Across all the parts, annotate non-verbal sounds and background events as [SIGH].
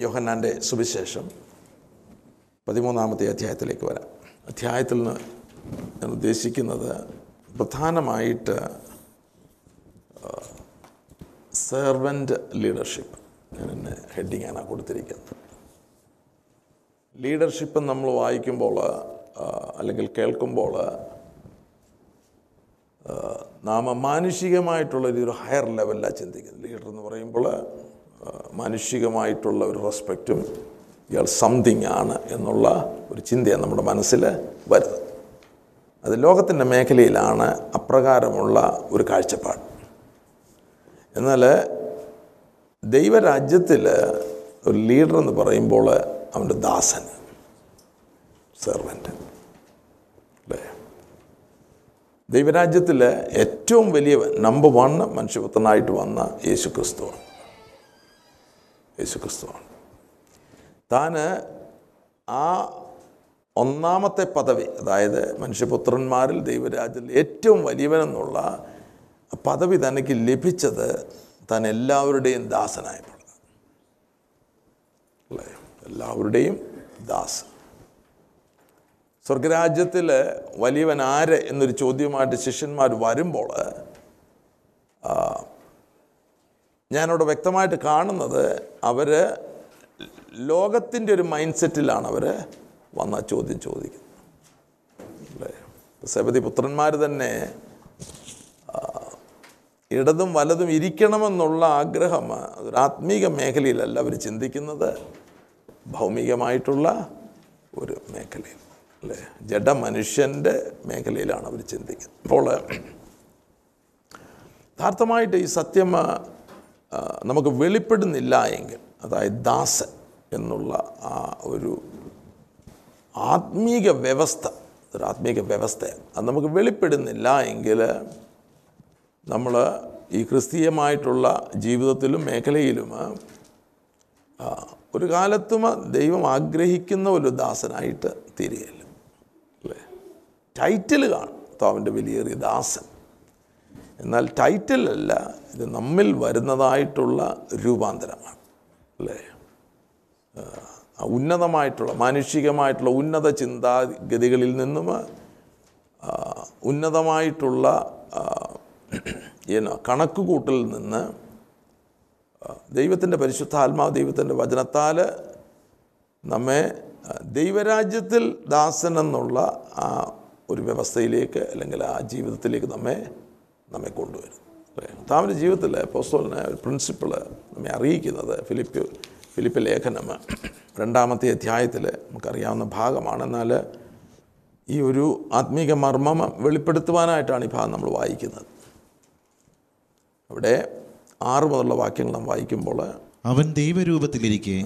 യോഹന്നാന്റെ സുവിശേഷം പതിമൂന്നാമത്തെ അധ്യായത്തിലേക്ക് വരാം. അധ്യായത്തിൽ നിന്ന് ഞാൻ ഉദ്ദേശിക്കുന്നത് പ്രധാനമായിട്ട് സെർവന്റ് ലീഡർഷിപ്പ് ഞാൻ എന്നെ ഹെഡിങ്ങാണ് കൊടുത്തിരിക്കുന്നത്. ലീഡർഷിപ്പ് നമ്മൾ വായിക്കുമ്പോൾ അല്ലെങ്കിൽ കേൾക്കുമ്പോൾ നാമ മാനുഷികമായിട്ടുള്ള ഒരു ഹയർ ലെവലിലാണ് ചിന്തിക്കുന്നത്. ലീഡർ എന്ന് പറയുമ്പോൾ മാനുഷികമായിട്ടുള്ള ഒരു റെസ്പെക്റ്റും ഇയാൾ സംതിങ് ആണ് എന്നുള്ള ഒരു ചിന്തയാണ് നമ്മുടെ മനസ്സിൽ വരുന്നത്. അത് ലോകത്തിന്റെ മേഖലയിലാണ് അപ്രകാരമുള്ള ഒരു കാഴ്ചപ്പാട്. എന്നാൽ ദൈവരാജ്യത്തിൽ ഒരു ലീഡർ എന്ന് പറയുമ്പോൾ അവന്റെ ദാസൻ സെർവന്റ് അല്ലേ? ദൈവരാജ്യത്തിൽ ഏറ്റവും വലിയ നമ്പർ വൺ മനുഷ്യപുത്രനായിട്ട് വന്ന യേശു ക്രിസ്തുവാണ് യേശു താൻ ആ ഒന്നാമത്തെ പദവി അതായത് മനുഷ്യപുത്രന്മാരിൽ ദൈവരാജ്യത്തിൽ ഏറ്റവും വലിയവനെന്നുള്ള പദവി തനിക്ക് ലഭിച്ചത് താൻ എല്ലാവരുടെയും ദാസനായപ്പോൾ അല്ലേ? എല്ലാവരുടെയും ദാസ് സ്വർഗരാജ്യത്തിൽ വലിയവൻ ആര് എന്നൊരു ചോദ്യമായിട്ട് ശിഷ്യന്മാർ വരുമ്പോൾ ഞാനവിടെ വ്യക്തമായിട്ട് കാണുന്നത് അവർ ലോകത്തിന്റെ ഒരു മൈൻഡ് സെറ്റിലാണ് അവർ വന്ന ചോദ്യം ചോദിക്കുന്നത്. അല്ലേ? സബതി പുത്രന്മാർ തന്നെ ഇടതും വലതും ഇരിക്കണമെന്നുള്ള ആഗ്രഹം ഒരു ആത്മീക മേഖലയിലല്ല അവർ ചിന്തിക്കുന്നത്. ഭൗമികമായിട്ടുള്ള ഒരു മേഖലയിൽ അല്ലേ? ജഡമനുഷ്യന്റെ മേഖലയിലാണ് അവർ ചിന്തിക്കുന്നത്. അപ്പോൾ യഥാർത്ഥമായിട്ട് ഈ സത്യം നമുക്ക് വെളിപ്പെടുന്നില്ല എങ്കിൽ അതായത് ദാസൻ എന്നുള്ള ആ ഒരു ആത്മീക വ്യവസ്ഥ ഒരു ആത്മീക വ്യവസ്ഥയാണ്. അത് നമുക്ക് വെളിപ്പെടുന്നില്ല എങ്കിൽ നമ്മൾ ഈ ക്രിസ്തീയമായിട്ടുള്ള ജീവിതത്തിലും മേഖലയിലും ഒരു കാലത്തും ദൈവം ആഗ്രഹിക്കുന്ന ഒരു ദാസനായിട്ട് തീരുകയില്ല? അല്ലേ? ടൈറ്റിൽ കാണും. താവിന്റെ വലിയേറിയ ദാസൻ. എന്നാൽ ടൈറ്റിലല്ല ഇത് നമ്മിൽ വരുന്നതായിട്ടുള്ള രൂപാന്തരമാണ്. അല്ലേ? ഉന്നതമായിട്ടുള്ള മാനുഷികമായിട്ടുള്ള ഉന്നത ചിന്താഗതികളിൽ നിന്നും ഉന്നതമായിട്ടുള്ള ഏനോ കണക്കുകൂട്ടലിൽ നിന്ന് ദൈവത്തിന്റെ പരിശുദ്ധാത്മാവ് ദൈവത്തിന്റെ വചനത്താൽ നമ്മെ ദൈവരാജ്യത്തിൽ ദാസൻ എന്നുള്ള ആ ഒരു വ്യവസ്ഥയിലേക്ക് അല്ലെങ്കിൽ ആ ജീവിതത്തിലേക്ക് നമ്മെ നമ്മെ കൊണ്ടുവരും. അല്ലേ താമിന്റെ ജീവിതത്തിൽ പോസ്റ്റോലിനെ ഒരു പ്രിൻസിപ്പിൾ നമ്മെ അറിയിക്കുന്നത് ഫിലിപ്പ് ഫിലിപ്പ് ലേഖനം രണ്ടാമത്തെ അധ്യായത്തിൽ നമുക്കറിയാവുന്ന ഭാഗമാണ്. എന്നാൽ ഈ ഒരു ആത്മീക മർമ്മം വെളിപ്പെടുത്തുവാനായിട്ടാണ് ഈ ഭാഗം നമ്മൾ വായിക്കുന്നത്. അവിടെ ആറ് മുതലുള്ള വാക്യങ്ങൾ നാം വായിക്കുമ്പോൾ അവൻ ദൈവരൂപത്തിലിരിക്കെ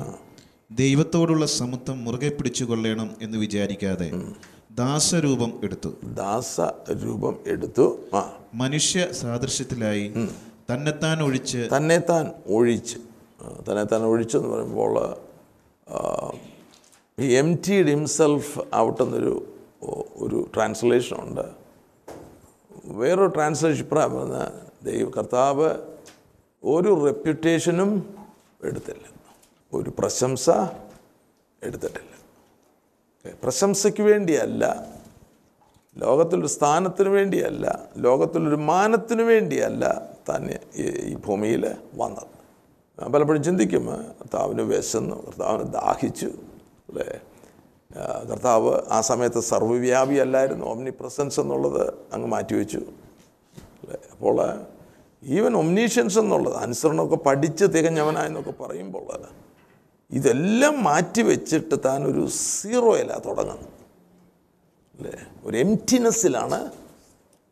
ദൈവത്തോടുള്ള സമത്വം മുറുകെ പിടിച്ചു കൊള്ളണം എന്ന് വിചാരിക്കാതെ ദാസരൂപം എടുത്തു. ദാസരൂപം എടുത്തു. ആ. മനുഷ്യ സാദൃശ്യത്തിലായി തന്നെത്താൻ ഒഴിച്ച് തന്നെത്താൻ ഒഴിച്ച്. തന്നെത്താൻ ഒഴിച്ചെന്ന് പറയുമ്പോൾ ഈ എം ടി ഹിംസെൽഫ് ഔട്ട് എന്നൊരു ഒരു ട്രാൻസ്ലേഷൻ ഉണ്ട്. വേറൊരു ട്രാൻസ്ലേഷൻ ഇപ്രായം പറഞ്ഞ ദൈവ കർത്താവ് ഒരു റെപ്യൂട്ടേഷനും എടുത്തില്ല. ഒരു പ്രശംസ എടുത്തിട്ടില്ല. പ്രശംസയ്ക്ക് വേണ്ടിയല്ല. ലോകത്തിലൊരു സ്ഥാനത്തിന് വേണ്ടിയല്ല. ലോകത്തിലൊരു മാനത്തിന് വേണ്ടിയല്ല താൻ ഈ- ഭൂമിയിൽ വന്നത്. ഞാൻ പലപ്പോഴും ചിന്തിക്കും കർത്താവിന് വിശന്നു കർത്താവിന് ദാഹിച്ചു. അല്ലേ? കർത്താവ് ആ സമയത്ത് സർവവ്യാപി അല്ലായിരുന്നു. ഒമ്നി പ്രസൻസ് എന്നുള്ളത് അങ്ങ് മാറ്റിവെച്ചു അല്ലേ? അപ്പോൾ ഈവൻ ഒമ്നീഷ്യൻസ് എന്നുള്ളത് അനുസരണമൊക്കെ പഠിച്ച് തികഞ്ഞവനായെന്നൊക്കെ പറയുമ്പോൾ ഇതെല്ലാം മാറ്റി വെച്ചിട്ട് താൻ ഒരു സീറോയിലാണ് തുടങ്ങുന്നത്. അല്ലേ? ഒരു എംറ്റിനെസ്സിലാണ്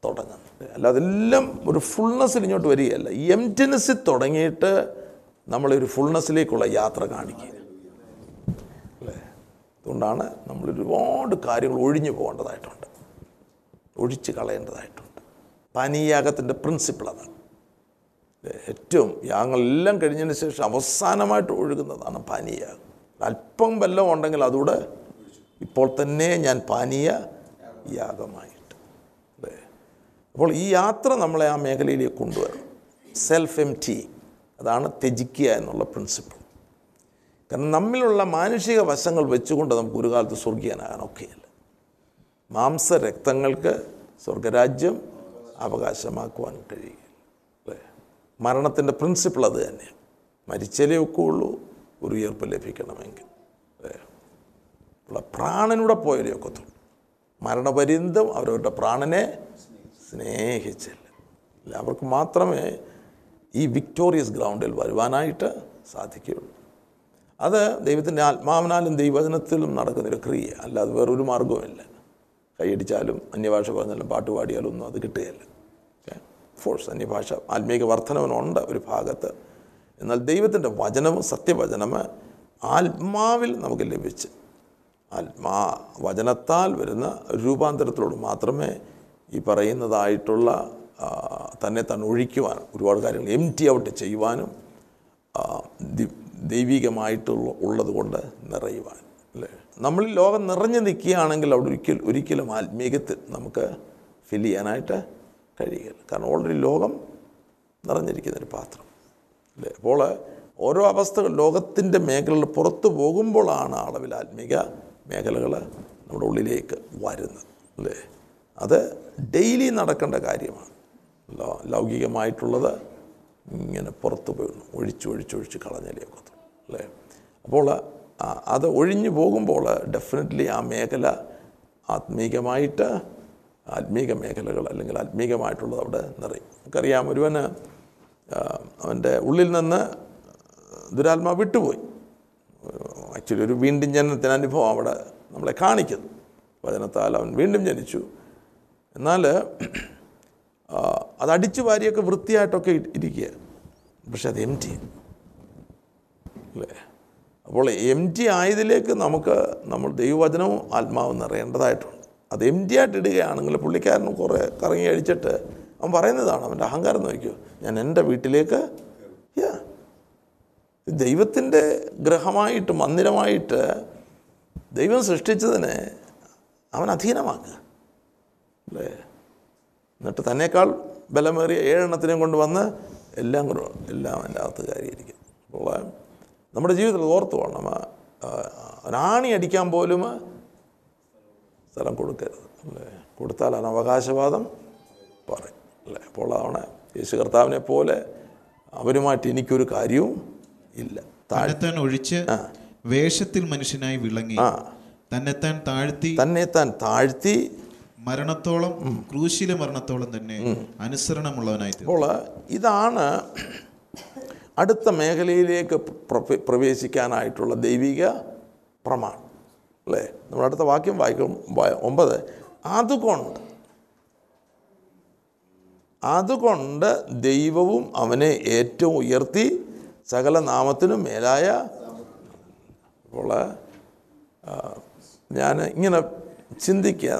തുടങ്ങുന്നത്. അല്ല? അതെല്ലാം ഒരു ഫുൾനെസ്സിൽ ഇങ്ങോട്ട് വരികയല്ല. ഈ എംറ്റിനെസ്സിൽ തുടങ്ങിയിട്ട് നമ്മളൊരു ഫുൾനെസ്സിലേക്കുള്ള യാത്ര കാണിക്കുക. അല്ലേ? അതുകൊണ്ടാണ് നമ്മൾ ഒരുപാട് കാര്യങ്ങൾ ഒഴിഞ്ഞു പോകേണ്ടതായിട്ടുണ്ട്. ഒഴിച്ച് കളയേണ്ടതായിട്ടുണ്ട്. പാനീയാഗത്തിന്റെ പ്രിൻസിപ്പിൾ അതാണ്? ഏറ്റവും യാഗങ്ങളെല്ലാം കഴിഞ്ഞതിന് ശേഷം അവസാനമായിട്ട് ഒഴുകുന്നതാണ് പാനീയ. അല്പം വെല്ലം ഉണ്ടെങ്കിൽ അതുകൂടെ ഇപ്പോൾ തന്നെ ഞാൻ പാനീയ യാഗമായിട്ട്. അല്ലേ? അപ്പോൾ ഈ യാത്ര നമ്മളെ ആ മേഖലയിലേക്ക് കൊണ്ടുവരണം. സെൽഫ് എം ടി അതാണ് ത്യജിക്കുക എന്നുള്ള പ്രിൻസിപ്പിൾ കാരണം നമ്മിലുള്ള മാനുഷിക വശങ്ങൾ വെച്ചുകൊണ്ട് നമുക്ക് ഒരു കാലത്ത് സ്വർഗീയനാകാൻ ഒക്കെയല്ല. മാംസരക്തങ്ങൾക്ക് സ്വർഗരാജ്യം അവകാശമാക്കുവാൻ അല്ലേ മരണത്തിന്റെ പ്രിൻസിപ്പിൾ അത് തന്നെയാണ്. മരിച്ചാലേ ഒക്കെ ഉള്ളൂ ഒരു ഉയർപ്പ് ലഭിക്കണമെങ്കിൽ. പ്രാണനൂടെ പോയാലേ ഒക്കത്തുള്ളൂ. മരണപര്യന്തം അവരവരുടെ പ്രാണനെ സ്നേഹിച്ചില്ല. അവർക്ക് മാത്രമേ ഈ വിക്ടോറിയസ് ഗ്രൗണ്ടിൽ വരുവാനായിട്ട് സാധിക്കുകയുള്ളൂ. അത് ദൈവത്തിന്റെ ആത്മാവിനാലും ദൈവചനത്തിലും നടക്കുന്നൊരു ക്രിയ. അല്ലാതെ വേറൊരു മാർഗവുമില്ല കൈയടിച്ചാലും അന്യഭാഷ പറഞ്ഞാലും പാട്ട് പാടിയാലും ഒന്നും അത് കിട്ടുകയില്ല. ഫോഴ്സ് അന്യഭാഷ ആത്മീക വർധനവനുണ്ട് ഒരു ഭാഗത്ത്. എന്നാൽ ദൈവത്തിന്റെ വചനവും സത്യവചനം ആത്മാവിൽ നമുക്ക് ലഭിച്ച്. ആത്മാ വചനത്താൽ വരുന്ന രൂപാന്തരത്തിലൂടെ മാത്രമേ ഈ പറയുന്നതായിട്ടുള്ള തന്നെ തന്നെ ഒഴിക്കുവാനും ഒരുപാട് കാര്യങ്ങൾ എം ടി ഔട്ട് ചെയ്യുവാനും ദൈവികമായിട്ടുള്ള ഉള്ളത് കൊണ്ട് നിറയുവാൻ അല്ലേ? നമ്മൾ ലോകം നിറഞ്ഞു നിൽക്കുകയാണെങ്കിൽ അവിടെ ഒരിക്കൽ ഒരിക്കലും ആത്മീയത്തിൽ നമുക്ക് ഫിൽ ചെയ്യാനായിട്ട് കഴിയുകയില്ല കാരണം ഓൾറെഡി ലോകം നിറഞ്ഞിരിക്കുന്ന ഒരു പാത്രം. അല്ലേ? അപ്പോൾ ഓരോ അവസ്ഥകൾ ലോകത്തിന്റെ മേഖലകൾ പുറത്തു പോകുമ്പോഴാണ് അളവിൽ ആത്മീക മേഖലകൾ നമ്മുടെ ഉള്ളിലേക്ക് വരുന്നത്. അല്ലേ? അത് ഡെയിലി നടക്കേണ്ട കാര്യമാണ്. ലൗകികമായിട്ടുള്ളത് ഇങ്ങനെ പുറത്തു പോയി ഒഴിച്ച് ഒഴിച്ചൊഴിച്ച് കളഞ്ഞാലേ ഒക്കത്തുള്ളൂ അല്ലേ? അപ്പോൾ അത് ഒഴിഞ്ഞു പോകുമ്പോൾ ഡെഫിനറ്റ്ലി ആ മേഖല ആത്മീകമായിട്ട് ആത്മീക മേഖലകൾ അല്ലെങ്കിൽ ആത്മീകമായിട്ടുള്ളത് അവിടെ നിറയും. നമുക്കറിയാം ഒരുവന് അവന്റെ ഉള്ളിൽ നിന്ന് ദുരാത്മാ വിട്ടുപോയി. ആക്ച്വലി ഒരു വീണ്ടും ജനനത്തിന് അനുഭവം അവിടെ നമ്മളെ കാണിക്കുന്നു. വചനത്താൽ അവൻ വീണ്ടും ജനിച്ചു. എന്നാൽ അത് അടിച്ചു വാരിയൊക്കെ വൃത്തിയായിട്ടൊക്കെ ഇരിക്കുക പക്ഷെ അത് എം ടി അല്ലേ? അപ്പോൾ എം ടി ആയതിലേക്ക് നമുക്ക് നമ്മൾ ദൈവവചനവും ആത്മാവും നിറയേണ്ടതായിട്ടുണ്ട്. അത് എം ടി ആയിട്ട് ഇടുകയാണെങ്കിൽ പുള്ളിക്കാരൻ കുറേ കറങ്ങി അടിച്ചിട്ട് അവൻ പറയുന്നതാണ് അവന്റെ അഹങ്കാരം നോക്കിയോ ഞാൻ എന്റെ വീട്ടിലേക്ക് യാ. ദൈവത്തിന്റെ ഗ്രഹമായിട്ട് മന്ദിരമായിട്ട് ദൈവം സൃഷ്ടിച്ചതിനെ അവൻ അധീനമാക്കുക. അല്ലേ? എന്നിട്ട് തന്നേക്കാൾ ബലമേറിയ ഏഴെണ്ണത്തിനെയും കൊണ്ടുവന്ന് എല്ലാം കൂടെ എല്ലാം എന്റെ അകത്ത് കാര്യമായിരിക്കും അപ്പോൾ നമ്മുടെ ജീവിതത്തിൽ ഓർത്ത് വേണം ഒരാണി അടിക്കാൻ പോലും സ്ഥലം കൊടുക്കരുത്. അല്ലേ? കൊടുത്താൽ അനവകാശവാദം പറയും. അല്ലേ? അപ്പോൾ അതാണ് യേശു കർത്താവിനെ പോലെ അവരുമായിട്ട് എനിക്കൊരു കാര്യവും ഇല്ല. താഴ്ത്താൻ ഒഴിച്ച് വേഷത്തിൽ മനുഷ്യനായി വിളങ്ങി. തന്നെത്താൻ താഴ്ത്തി തന്നെ താൻ താഴ്ത്തി മരണത്തോളം ക്രൂശിലെ മരണത്തോളം തന്നെ അനുസരണമുള്ളവനായി. അപ്പോൾ ഇതാണ് അടുത്ത മേഖലയിലേക്ക് പ്ര- പ്രവേശിക്കാനായിട്ടുള്ള ദൈവിക പ്രമാണം. അല്ലേ? നമ്മൾ അടുത്ത വാക്യം വായിക്കും ഒമ്പത്. അതുകൊണ്ട് അതുകൊണ്ട് ദൈവവും അവനെ ഏറ്റവും ഉയർത്തി സകല നാമത്തിനും മേലായ അപ്പോൾ ഞാൻ ഇങ്ങനെ ചിന്തിക്കുക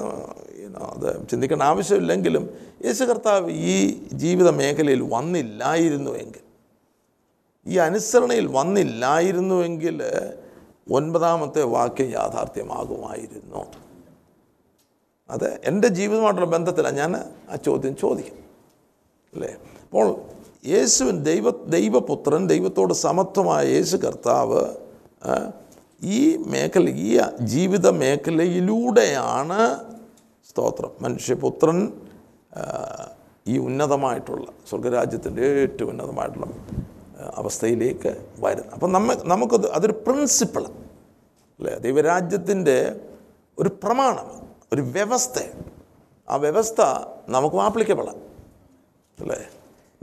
അത് ചിന്തിക്കേണ്ട ആവശ്യമില്ലെങ്കിലും യേശു കർത്താവ് ഈ ജീവിത മേഖലയിൽ വന്നില്ലായിരുന്നുവെങ്കിൽ ഈ അനുസരണയിൽ വന്നില്ലായിരുന്നുവെങ്കിൽ ഒൻപതാമത്തെ വാക്യം യാഥാർത്ഥ്യമാകുമായിരുന്നു. അത് എന്റെ ജീവിതമായിട്ടുള്ള ബന്ധത്തിലാണ് ഞാൻ ആ ചോദ്യം ചോദിക്കും. അല്ലേ? അപ്പോൾ യേശുവിൻ ദൈവ ദൈവപുത്രൻ ദൈവത്തോട് സമത്വമായ യേശു കർത്താവ് ഈ മേഖല ഈ ജീവിത മേഖലയിലൂടെയാണ് സ്തോത്രം. മനുഷ്യപുത്രൻ ഈ ഉന്നതമായിട്ടുള്ള സ്വർഗരാജ്യത്തിന്റെ ഏറ്റവും ഉന്നതമായിട്ടുള്ള അവസ്ഥയിലേക്ക് വരുന്നത് അപ്പം നമ്മ നമുക്കത് അതൊരു പ്രിൻസിപ്പിൾ അല്ലേ? ദൈവരാജ്യത്തിന്റെ ഒരു പ്രമാണം ഒരു വ്യവസ്ഥ. ആ വ്യവസ്ഥ നമുക്കും ആപ്ലിക്കബിളാണ് അല്ലേ?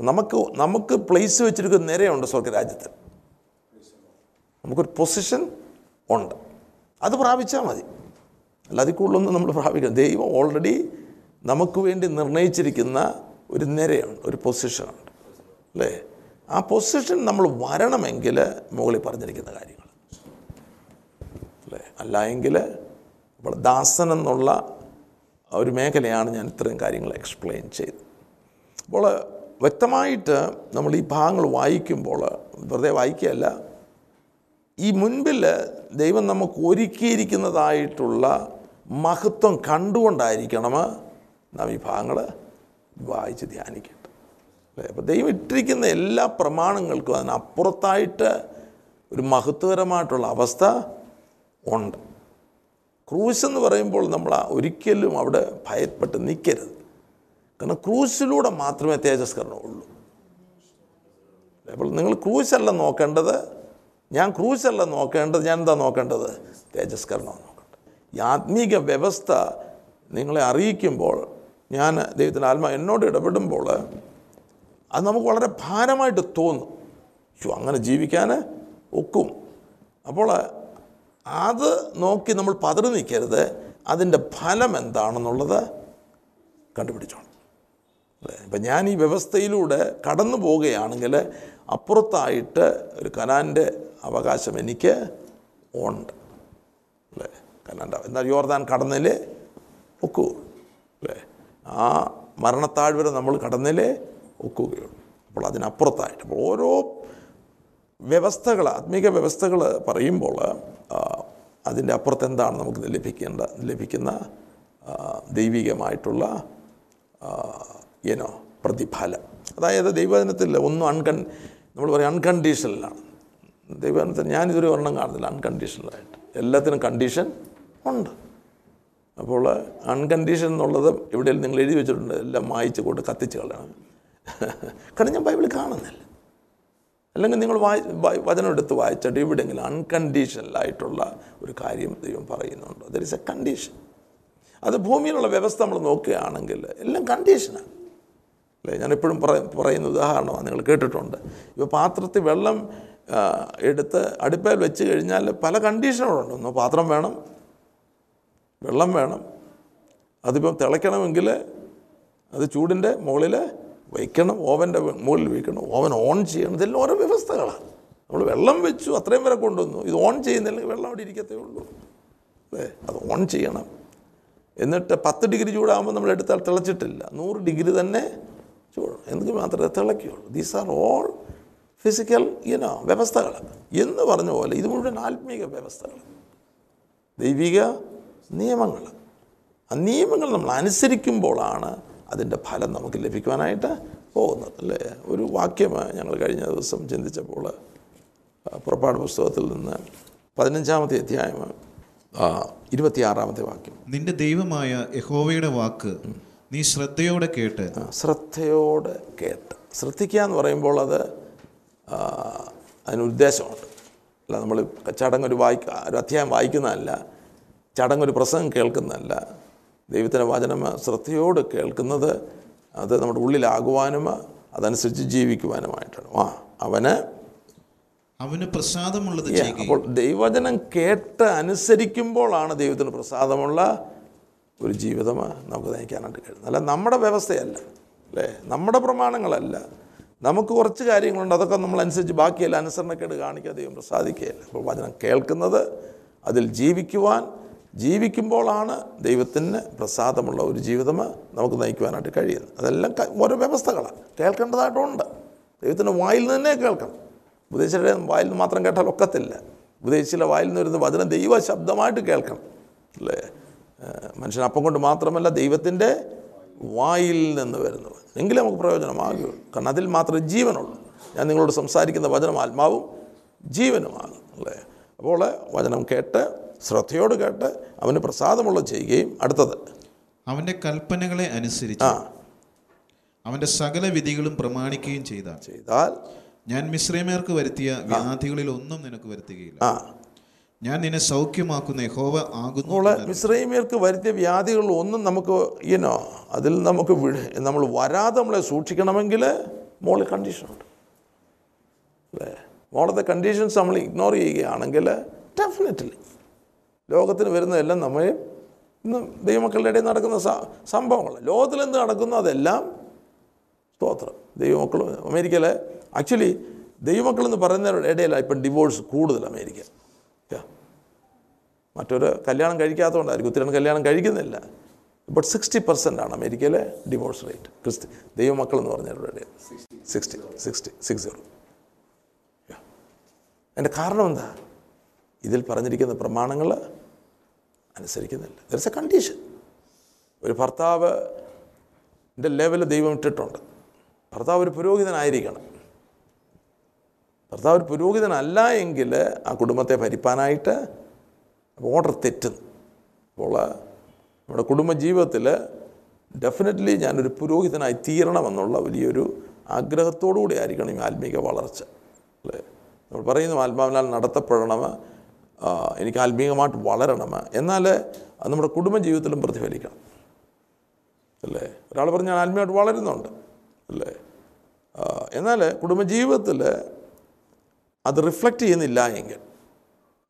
നമുക്ക് നമുക്ക് പ്ലേസ് വെച്ചിരിക്കുന്ന നിരയുണ്ട് സ്വർഗരാജ്യത്തിൽ നമുക്കൊരു പൊസിഷൻ ഉണ്ട്. അത് പ്രാപിച്ചാൽ മതി. അല്ല അതിൽ കൂടുതലൊന്നും നമ്മൾ പ്രാപിക്കണം ദൈവം ഓൾറെഡി നമുക്ക് വേണ്ടി നിർണയിച്ചിരിക്കുന്ന ഒരു നിരയുണ്ട് ഒരു പൊസിഷനുണ്ട് അല്ലേ? ആ പൊസിഷൻ നമ്മൾ വരണമെങ്കിൽ മുകളിൽ പറഞ്ഞിരിക്കുന്ന കാര്യങ്ങൾ. അല്ലേ? അല്ല എങ്കിൽ ഇപ്പോൾ ദാസൻ എന്നുള്ള ഒരു മേഖലയാണ് ഞാൻ ഇത്രയും കാര്യങ്ങൾ എക്സ്പ്ലെയിൻ ചെയ്തത്. അപ്പോൾ വ്യക്തമായിട്ട് നമ്മൾ ഈ ഭാഗങ്ങൾ വായിക്കുമ്പോൾ വെറുതെ വായിക്കുകയല്ല ഈ മുൻപിൽ ദൈവം നമുക്ക് ഒരുക്കിയിരിക്കുന്നതായിട്ടുള്ള മഹത്വം കണ്ടുകൊണ്ടായിരിക്കണം നാം ഈ ഭാഗങ്ങൾ വായിച്ച് ധ്യാനിക്കേണ്ടത് അല്ലേ അപ്പോൾ ദൈവം ഇട്ടിരിക്കുന്ന എല്ലാ പ്രമാണങ്ങൾക്കും അതിനപ്പുറത്തായിട്ട് ഒരു മഹത്വകരമായിട്ടുള്ള അവസ്ഥ ഉണ്ട്. ക്രൂശ് എന്ന് പറയുമ്പോൾ നമ്മൾ ഒരിക്കലും അവിടെ ഭയപ്പെട്ട് നിൽക്കരുത്. കാരണം ക്രൂശിലൂടെ മാത്രമേ തേജസ്കരണമുള്ളൂ. അപ്പോൾ നിങ്ങൾ ക്രൂശല്ല നോക്കേണ്ടത് ഞാൻ ക്രൂശല്ല നോക്കേണ്ടത് ഞാൻ എന്താ നോക്കേണ്ടത്? തേജസ്കരണം നോക്കേണ്ടത്. ഈ ആത്മീക വ്യവസ്ഥ നിങ്ങളെ അറിയിക്കുമ്പോൾ ഞാൻ ദൈവത്തിന്റെ ആത്മാ എന്നോട് ഇടപെടുമ്പോൾ അത് നമുക്ക് വളരെ ഭാരമായിട്ട് തോന്നും. ഷോ അങ്ങനെ ജീവിക്കാൻ ഒക്കും. അപ്പോൾ അത് നോക്കി നമ്മൾ പതറി നിൽക്കരുത്. അതിന്റെ ഫലം എന്താണെന്നുള്ളത് കണ്ടുപിടിച്ചോണം. അല്ലേ? ഇപ്പം ഞാൻ ഈ വ്യവസ്ഥയിലൂടെ കടന്നു പോവുകയാണെങ്കിൽ അപ്പുറത്തായിട്ട് ഒരു കനാന്റെ അവകാശം എനിക്ക് ഉണ്ട്. അല്ലേ? കനാന്റെ എന്നാൽ യോർദാൻ കടന്നിലേ ഒക്കൂ. അല്ലേ? ആ മരണത്താഴ്വരെ നമ്മൾ കടന്നിലേ ഒക്കുകയുള്ളൂ അപ്പോൾ അതിനപ്പുറത്തായിട്ട് അപ്പോൾ ഓരോ വ്യവസ്ഥകൾ ആത്മീക വ്യവസ്ഥകൾ പറയുമ്പോൾ അതിന്റെ അപ്പുറത്ത് എന്താണ് നമുക്ക് ലഭിക്കേണ്ട ലഭിക്കുന്ന ദൈവികമായിട്ടുള്ള ഏനോ പ്രതിഫലം. അതായത് ദൈവദിനത്തിൽ ഒന്നും അൺകൺ നമ്മൾ പറയും അൺകണ്ടീഷണലാണ് ദൈവദിനത്തിൽ ഞാനിതൊരു ഒരെണ്ണം കാണുന്നില്ല അൺകണ്ടീഷണലായിട്ട് എല്ലാത്തിനും കണ്ടീഷൻ ഉണ്ട്. അപ്പോൾ അൺകണ്ടീഷൻ എന്നുള്ളത് എവിടെയെങ്കിലും നിങ്ങൾ എഴുതി വെച്ചിട്ടുണ്ട് എല്ലാം മായിച്ച് കൊണ്ട് കത്തിച്ച് കളയണം. [LAUGHS] കാരണം ഞാൻ ബൈബിളിൽ കാണുന്നില്ല. അല്ലെങ്കിൽ നിങ്ങൾ വായി വചനം എടുത്ത് വായിച്ചിട്ട് എവിടെയെങ്കിലും അൺകണ്ടീഷണലായിട്ടുള്ള ഒരു കാര്യം ദൈവം പറയുന്നുണ്ട്. ദർ ഇസ് എ കണ്ടീഷൻ അത് ഭൂമിയിലുള്ള വ്യവസ്ഥ നമ്മൾ നോക്കുകയാണെങ്കിൽ എല്ലാം കണ്ടീഷനാണ് അല്ലേ? ഞാൻ എപ്പോഴും പറ പറയുന്ന ഉദാഹരണമാണ് നിങ്ങൾ കേട്ടിട്ടുണ്ട്. ഇപ്പോൾ പാത്രത്തിൽ വെള്ളം എടുത്ത് അടുപ്പയിൽ വെച്ച് കഴിഞ്ഞാൽ പല കണ്ടീഷനുകളുണ്ട് ഒന്ന് പാത്രം വേണം വെള്ളം വേണം. അതിപ്പം തിളയ്ക്കണമെങ്കിൽ അത് ചൂടിന്റെ മുകളിൽ വയ്ക്കണം ഓവന്റെ മുകളിൽ വയ്ക്കണം ഓവൻ ഓൺ ചെയ്യണം ഇതെല്ലാം ഓരോ വ്യവസ്ഥകളാണ്. നമ്മൾ വെള്ളം വെച്ചു അത്രയും വരെ കൊണ്ടുവന്നു. ഇത് ഓൺ ചെയ്യുന്നില്ലെങ്കിൽ വെള്ളം അവിടെ ഇരിക്കത്തേ ഉള്ളൂ. അല്ലേ? അത് ഓൺ ചെയ്യണം. എന്നിട്ട് പത്ത് ഡിഗ്രി ചൂടാകുമ്പോൾ നമ്മൾ എടുത്താൽ തിളച്ചിട്ടില്ല. നൂറ് ഡിഗ്രി തന്നെ ചൂടണം. എങ്കിൽ മാത്രമേ തിളയ്ക്കുകയുള്ളൂ. ദീസ് ആർ ഓൾ ഫിസിക്കൽ ഇനോ വ്യവസ്ഥകൾ. എന്ന് പറഞ്ഞ പോലെ ഇത് മുഴുവൻ ആത്മീക വ്യവസ്ഥകൾ. ദൈവിക നിയമങ്ങൾ. ആ നിയമങ്ങൾ നമ്മൾ അനുസരിക്കുമ്പോഴാണ് അതിന്റെ ഫലം നമുക്ക് ലഭിക്കുവാനായിട്ട് പോകുന്നത് അല്ലേ? ഒരു വാക്യം ഞങ്ങൾ കഴിഞ്ഞ ദിവസം ചിന്തിച്ചപ്പോൾ പുറപ്പാട് പുസ്തകത്തിൽ നിന്ന് പതിനഞ്ചാമത്തെ അധ്യായം ഇരുപത്തിയാറാമത്തെ വാക്യം. നിന്റെ ദൈവമായ യഹോവയുടെ വാക്ക് നീ ശ്രദ്ധയോടെ കേട്ട്. ശ്രദ്ധയോടെ കേട്ട്. ശ്രദ്ധിക്കുക എന്ന് പറയുമ്പോൾ അത് അതിനുദ്ദേശമുണ്ട് അതിന് അല്ല നമ്മൾ ചടങ്ങൊരു വായിക്ക ഒരു അധ്യായം വായിക്കുന്നതല്ല ചടങ്ങൊരു പ്രസംഗം കേൾക്കുന്നതല്ല ദൈവത്തിന്റെ വചനം ശ്രദ്ധയോട് കേൾക്കുന്നത് അത് നമ്മുടെ ഉള്ളിലാകുവാനും അതനുസരിച്ച് ജീവിക്കുവാനുമായിട്ടാണ്. ആ അവന് അവന് പ്രസാദമുള്ളത് അപ്പോൾ ദൈവവചനം കേട്ട് അനുസരിക്കുമ്പോഴാണ് ദൈവത്തിന് പ്രസാദമുള്ള ഒരു ജീവിതം നമുക്ക് നയിക്കാനായിട്ട് കഴിയുന്നത്. അല്ല നമ്മുടെ വ്യവസ്ഥയല്ല അല്ലേ? നമ്മുടെ പ്രമാണങ്ങളല്ല. നമുക്ക് കുറച്ച് കാര്യങ്ങളുണ്ട് അതൊക്കെ നമ്മൾ അനുസരിച്ച് ബാക്കിയെല്ലാം അനുസരണക്കേട് കാണിക്കാൻ ദൈവം പ്രസാദിക്കുകയല്ല. അപ്പോൾ വചനം കേൾക്കുന്നത് അതിൽ ജീവിക്കുവാൻ ജീവിക്കുമ്പോഴാണ് ദൈവത്തിന് പ്രസാദമുള്ള ഒരു ജീവിതം നമുക്ക് നയിക്കുവാനായിട്ട് കഴിയുന്നത്. അതെല്ലാം ഓരോ വ്യവസ്ഥകളാണ്. കേൾക്കേണ്ടതായിട്ടുണ്ട്. ദൈവത്തിന്റെ വായിൽ നിന്ന് കേൾക്കണം. ഉപദേശിയുടെ വായിൽ നിന്ന് മാത്രം കേട്ടാൽ ഒക്കത്തില്ല. ഉപദേശിച്ചില്ല വായിൽ നിന്ന് വരുന്ന വചനം ദൈവ ശബ്ദമായിട്ട് കേൾക്കണം. അല്ലേ? മനുഷ്യൻ അപ്പം കൊണ്ട് മാത്രമല്ല ദൈവത്തിന്റെ വായിൽ നിന്ന് വരുന്നത്. എങ്കിലേ നമുക്ക് പ്രയോജനമാകുകയുള്ളൂ. കാരണം അതിൽ മാത്രമേ ജീവനുള്ളൂ. ഞാൻ നിങ്ങളോട് സംസാരിക്കുന്ന വചനം ആത്മാവും ജീവനുമാകും അല്ലേ? അപ്പോൾ വചനം കേട്ട് ശ്രദ്ധയോട് കേട്ട് അവന് പ്രസാദമുള്ള ചെയ്യുകയും അടുത്തത്. അവന്റെ കൽപ്പനകളെ അനുസരിച്ച് ആ. അവന്റെ സകല വിധികളും പ്രമാണിക്കുകയും ചെയ്താൽ ചെയ്താൽ ഞാൻ മിശ്രമേർക്ക് വരുത്തിയ വ്യാധികളിൽ ഒന്നും നിനക്ക് വരുത്തുകയില്ല. ആ. ഞാൻ നിന്നെ സൗഖ്യമാക്കുന്ന ഹോവ ആകുന്നു മിശ്രൈമിയർക്ക് വരുത്തിയ വ്യാധികൾ ഒന്നും നമുക്ക് ഇനോ അതിൽ നമുക്ക് നമ്മൾ വരാതെ നമ്മളെ സൂക്ഷിക്കണമെങ്കിൽ മോളിൽ കണ്ടീഷനുണ്ട് അല്ലേ? മോളത്തെ കണ്ടീഷൻസ് നമ്മൾ ഇഗ്നോർ ചെയ്യുകയാണെങ്കിൽ ഡെഫിനറ്റ്ലി ലോകത്തിന് വരുന്നതെല്ലാം നമ്മൾ ഇന്ന് ദൈവമക്കളുടെ ഇടയിൽ നടക്കുന്ന സംഭവങ്ങൾ. ലോകത്തിൽ എന്ത് നടക്കുന്നു അതെല്ലാം സ്തോത്രം. ദൈവമക്കൾ അമേരിക്കയിലെ ആക്ച്വലി ദൈവമക്കൾ എന്ന് പറയുന്നവരുടെ ഇടയിലാണ് ഇപ്പം ഡിവോഴ്സ് കൂടുതൽ അമേരിക്ക. മറ്റൊരു കല്യാണം കഴിക്കാത്തതുകൊണ്ടായിരിക്കും. ഒത്തിരി കല്യാണം കഴിക്കുന്നില്ല. ബട്ട് സിക്സ്റ്റി പെർസെന്റ് ആണ് അമേരിക്കയിലെ ഡിവോഴ്സ് റേറ്റ് ക്രിസ്തി ദൈവമക്കൾ എന്ന് പറഞ്ഞവരുടെ ഇടയിൽ. സിക്സ്റ്റി സിക്സ്റ്റി സിക്സ് സീറോ അതിന്റെ കാരണം എന്താ? ഇതിൽ പറഞ്ഞിരിക്കുന്ന പ്രമാണങ്ങൾ അനുസരിക്കുന്നില്ല. ദർ ഇസ് എ കണ്ടീഷൻ ഒരു ഭർത്താവ് എന്റെ ലെവൽ ദൈവം ഇട്ടിട്ടുണ്ട്. ഭർത്താവ് ഒരു പുരോഹിതനായിരിക്കണം. ഭർത്താവ് ഒരു പുരോഹിതനല്ല എങ്കിൽ ആ കുടുംബത്തെ ഭരിപ്പാനായിട്ട് ഓർഡർ തെറ്റുന്നു. അപ്പോൾ നമ്മുടെ കുടുംബ ജീവിതത്തിൽ ഡെഫിനറ്റ്ലി ഞാനൊരു പുരോഹിതനായി തീരണമെന്നുള്ള വലിയൊരു ആഗ്രഹത്തോടു കൂടി ആയിരിക്കണം ഈ ആത്മീക വളർച്ച. അല്ലേ? നമ്മൾ പറയുന്നു ആത്മാവിനാൽ നടത്തപ്പെടണം. എനിക്ക് ആത്മീകമായിട്ട് വളരണം. എന്നാൽ നമ്മുടെ കുടുംബ ജീവിതത്തിലും പ്രതിഫലിക്കണം. അല്ലേ? ഒരാൾ പറഞ്ഞ് ഞാൻ ആത്മീയമായിട്ട് വളരുന്നുണ്ട്. അല്ലേ? എന്നാൽ കുടുംബജീവിതത്തിൽ അത് റിഫ്ലക്റ്റ് ചെയ്യുന്നില്ല എങ്കിൽ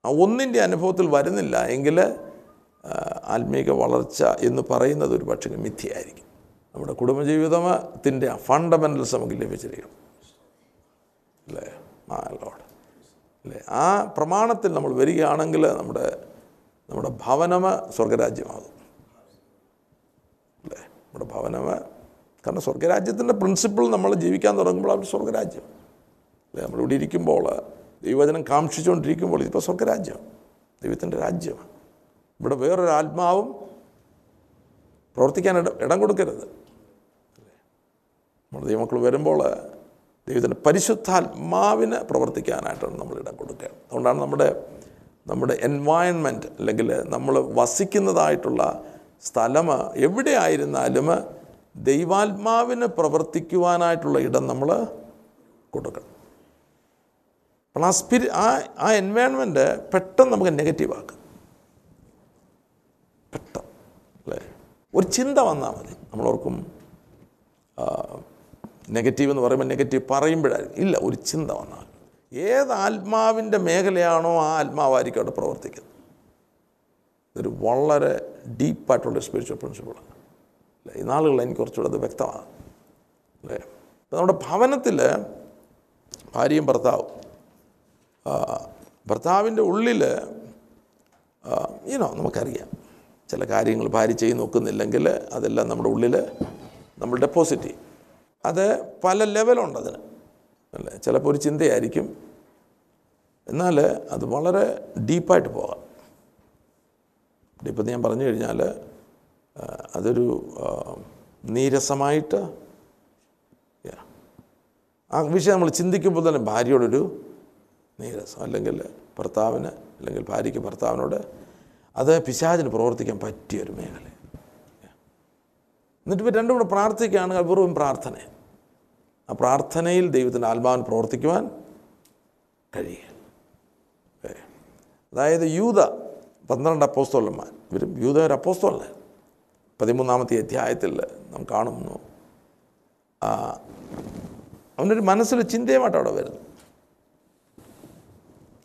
ആ ഒന്നിന്റെ അനുഭവത്തിൽ വരുന്നില്ല എങ്കിൽ ആത്മീക വളർച്ച എന്ന് പറയുന്നത് ഒരു പക്ഷേ മിഥ്യയായിരിക്കും. നമ്മുടെ കുടുംബജീവിതത്തിന്റെ ഫണ്ടമെന്റൽസ് നമുക്ക് ലഭിച്ചിരിക്കണം. അല്ലേ? ആ ലോഡ് അല്ലേ? ആ പ്രമാണത്തിൽ നമ്മൾ വരികയാണെങ്കിൽ നമ്മുടെ നമ്മുടെ ഭവനമ സ്വർഗരാജ്യമാകും. അല്ലേ? നമ്മുടെ ഭവനമ കാരണം സ്വർഗരാജ്യത്തിന്റെ പ്രിൻസിപ്പിൾ നമ്മൾ ജീവിക്കാൻ തുടങ്ങുമ്പോൾ അവർ സ്വർഗരാജ്യം. അല്ലേ? നമ്മളിവിടെ ഇരിക്കുമ്പോൾ ദൈവവചനം കാക്ഷിച്ചുകൊണ്ടിരിക്കുമ്പോൾ ഇതിപ്പോൾ സ്വർഗരാജ്യം. ദൈവത്തിന്റെ രാജ്യമാണ് ഇവിടെ വേറൊരു ആത്മാവും പ്രവർത്തിക്കാൻ ഇടം കൊടുക്കരുത്? നമ്മുടെ ദൈവമക്കൾ വരുമ്പോൾ ദൈവത്തിന്റെ പരിശുദ്ധാത്മാവിന് പ്രവർത്തിക്കാനായിട്ടാണ് നമ്മൾ ഇടം കൊടുക്കുക. അതുകൊണ്ടാണ് നമ്മുടെ നമ്മുടെ എൻവയൺമെന്റ് അല്ലെങ്കിൽ നമ്മൾ വസിക്കുന്നതായിട്ടുള്ള സ്ഥലം എവിടെ ആയിരുന്നാലും ദൈവാത്മാവിന് പ്രവർത്തിക്കുവാനായിട്ടുള്ള ഇടം നമ്മൾ കൊടുക്കണം. അപ്പോൾ ആ സ്പിരി ആ ആ എൻവയൺമെന്റ് പെട്ടെന്ന് നമുക്ക് നെഗറ്റീവാക്കാം പെട്ടെന്ന് അല്ലേ? ഒരു ചിന്ത വന്നാൽ മതി. നമ്മളോർക്കും നെഗറ്റീവ് എന്ന് പറയുമ്പോൾ നെഗറ്റീവ് പറയുമ്പോഴായിരിക്കും. ഇല്ല ഒരു ചിന്ത വന്നാൽ. ഏത് ആത്മാവിന്റെ മേഖലയാണോ ആ ആത്മാവായിരിക്കും അവിടെ പ്രവർത്തിക്കുന്നത്. ഇതൊരു വളരെ ഡീപ്പായിട്ടുള്ള സ്പിരിച്വൽ പ്രിൻസിപ്പിളാണ് അല്ലേ? ഈ നാളുകളിൽ എനിക്ക് കുറച്ചുകൂടെ അത് വ്യക്തമാണ്. അല്ലേ? നമ്മുടെ ഭവനത്തിൽ ഭാര്യയും ഭർത്താവും ഭർത്താവിന്റെ ഉള്ളിൽ ഈനോ നമുക്കറിയാം. ചില കാര്യങ്ങൾ ഭാര്യ ചെയ്ത് നോക്കുന്നില്ലെങ്കിൽ അതെല്ലാം നമ്മുടെ ഉള്ളിൽ നമ്മൾ ഡെപ്പോസിറ്റ് ചെയ്യും. അത് പല ലെവലുണ്ട് അതിന് അല്ലേ? ചിലപ്പോൾ ഒരു ചിന്തയായിരിക്കും. എന്നാൽ അത് വളരെ ഡീപ്പായിട്ട് പോകാം. ഡീപ്പെന്ന് ഞാൻ പറഞ്ഞു കഴിഞ്ഞാൽ അതൊരു നീരസമായിട്ട്. ആ വിഷയം നമ്മൾ ചിന്തിക്കുമ്പോൾ തന്നെ ഭാര്യയോടൊരു നീരസം. അല്ലെങ്കിൽ ഭർത്താവിന് അല്ലെങ്കിൽ ഭാര്യയ്ക്ക് ഭർത്താവിനോട് അത് പിശാചിന് പ്രവർത്തിക്കാൻ പറ്റിയ ഒരു മേഖല എന്നിട്ട് ഇവർ രണ്ടും കൂടെ പ്രാർത്ഥിക്കുകയാണ് അപൂർവം പ്രാർത്ഥന ആ പ്രാർത്ഥനയിൽ ദൈവത്തിന്റെ ആത്മാവിന് പ്രവർത്തിക്കുവാൻ കഴിയുക. അതായത് യൂത പന്ത്രണ്ട് അപ്പോസ്തോലന്മാർ. ഇവരും യൂത ഒരു അപ്പോസ്തോലനാണ് പതിമൂന്നാമത്തെ അധ്യായത്തിൽ നാം കാണുന്നു. അവനൊരു മനസ്സിൽ ചിന്തയുമായിട്ട് അവിടെ വരുന്നു.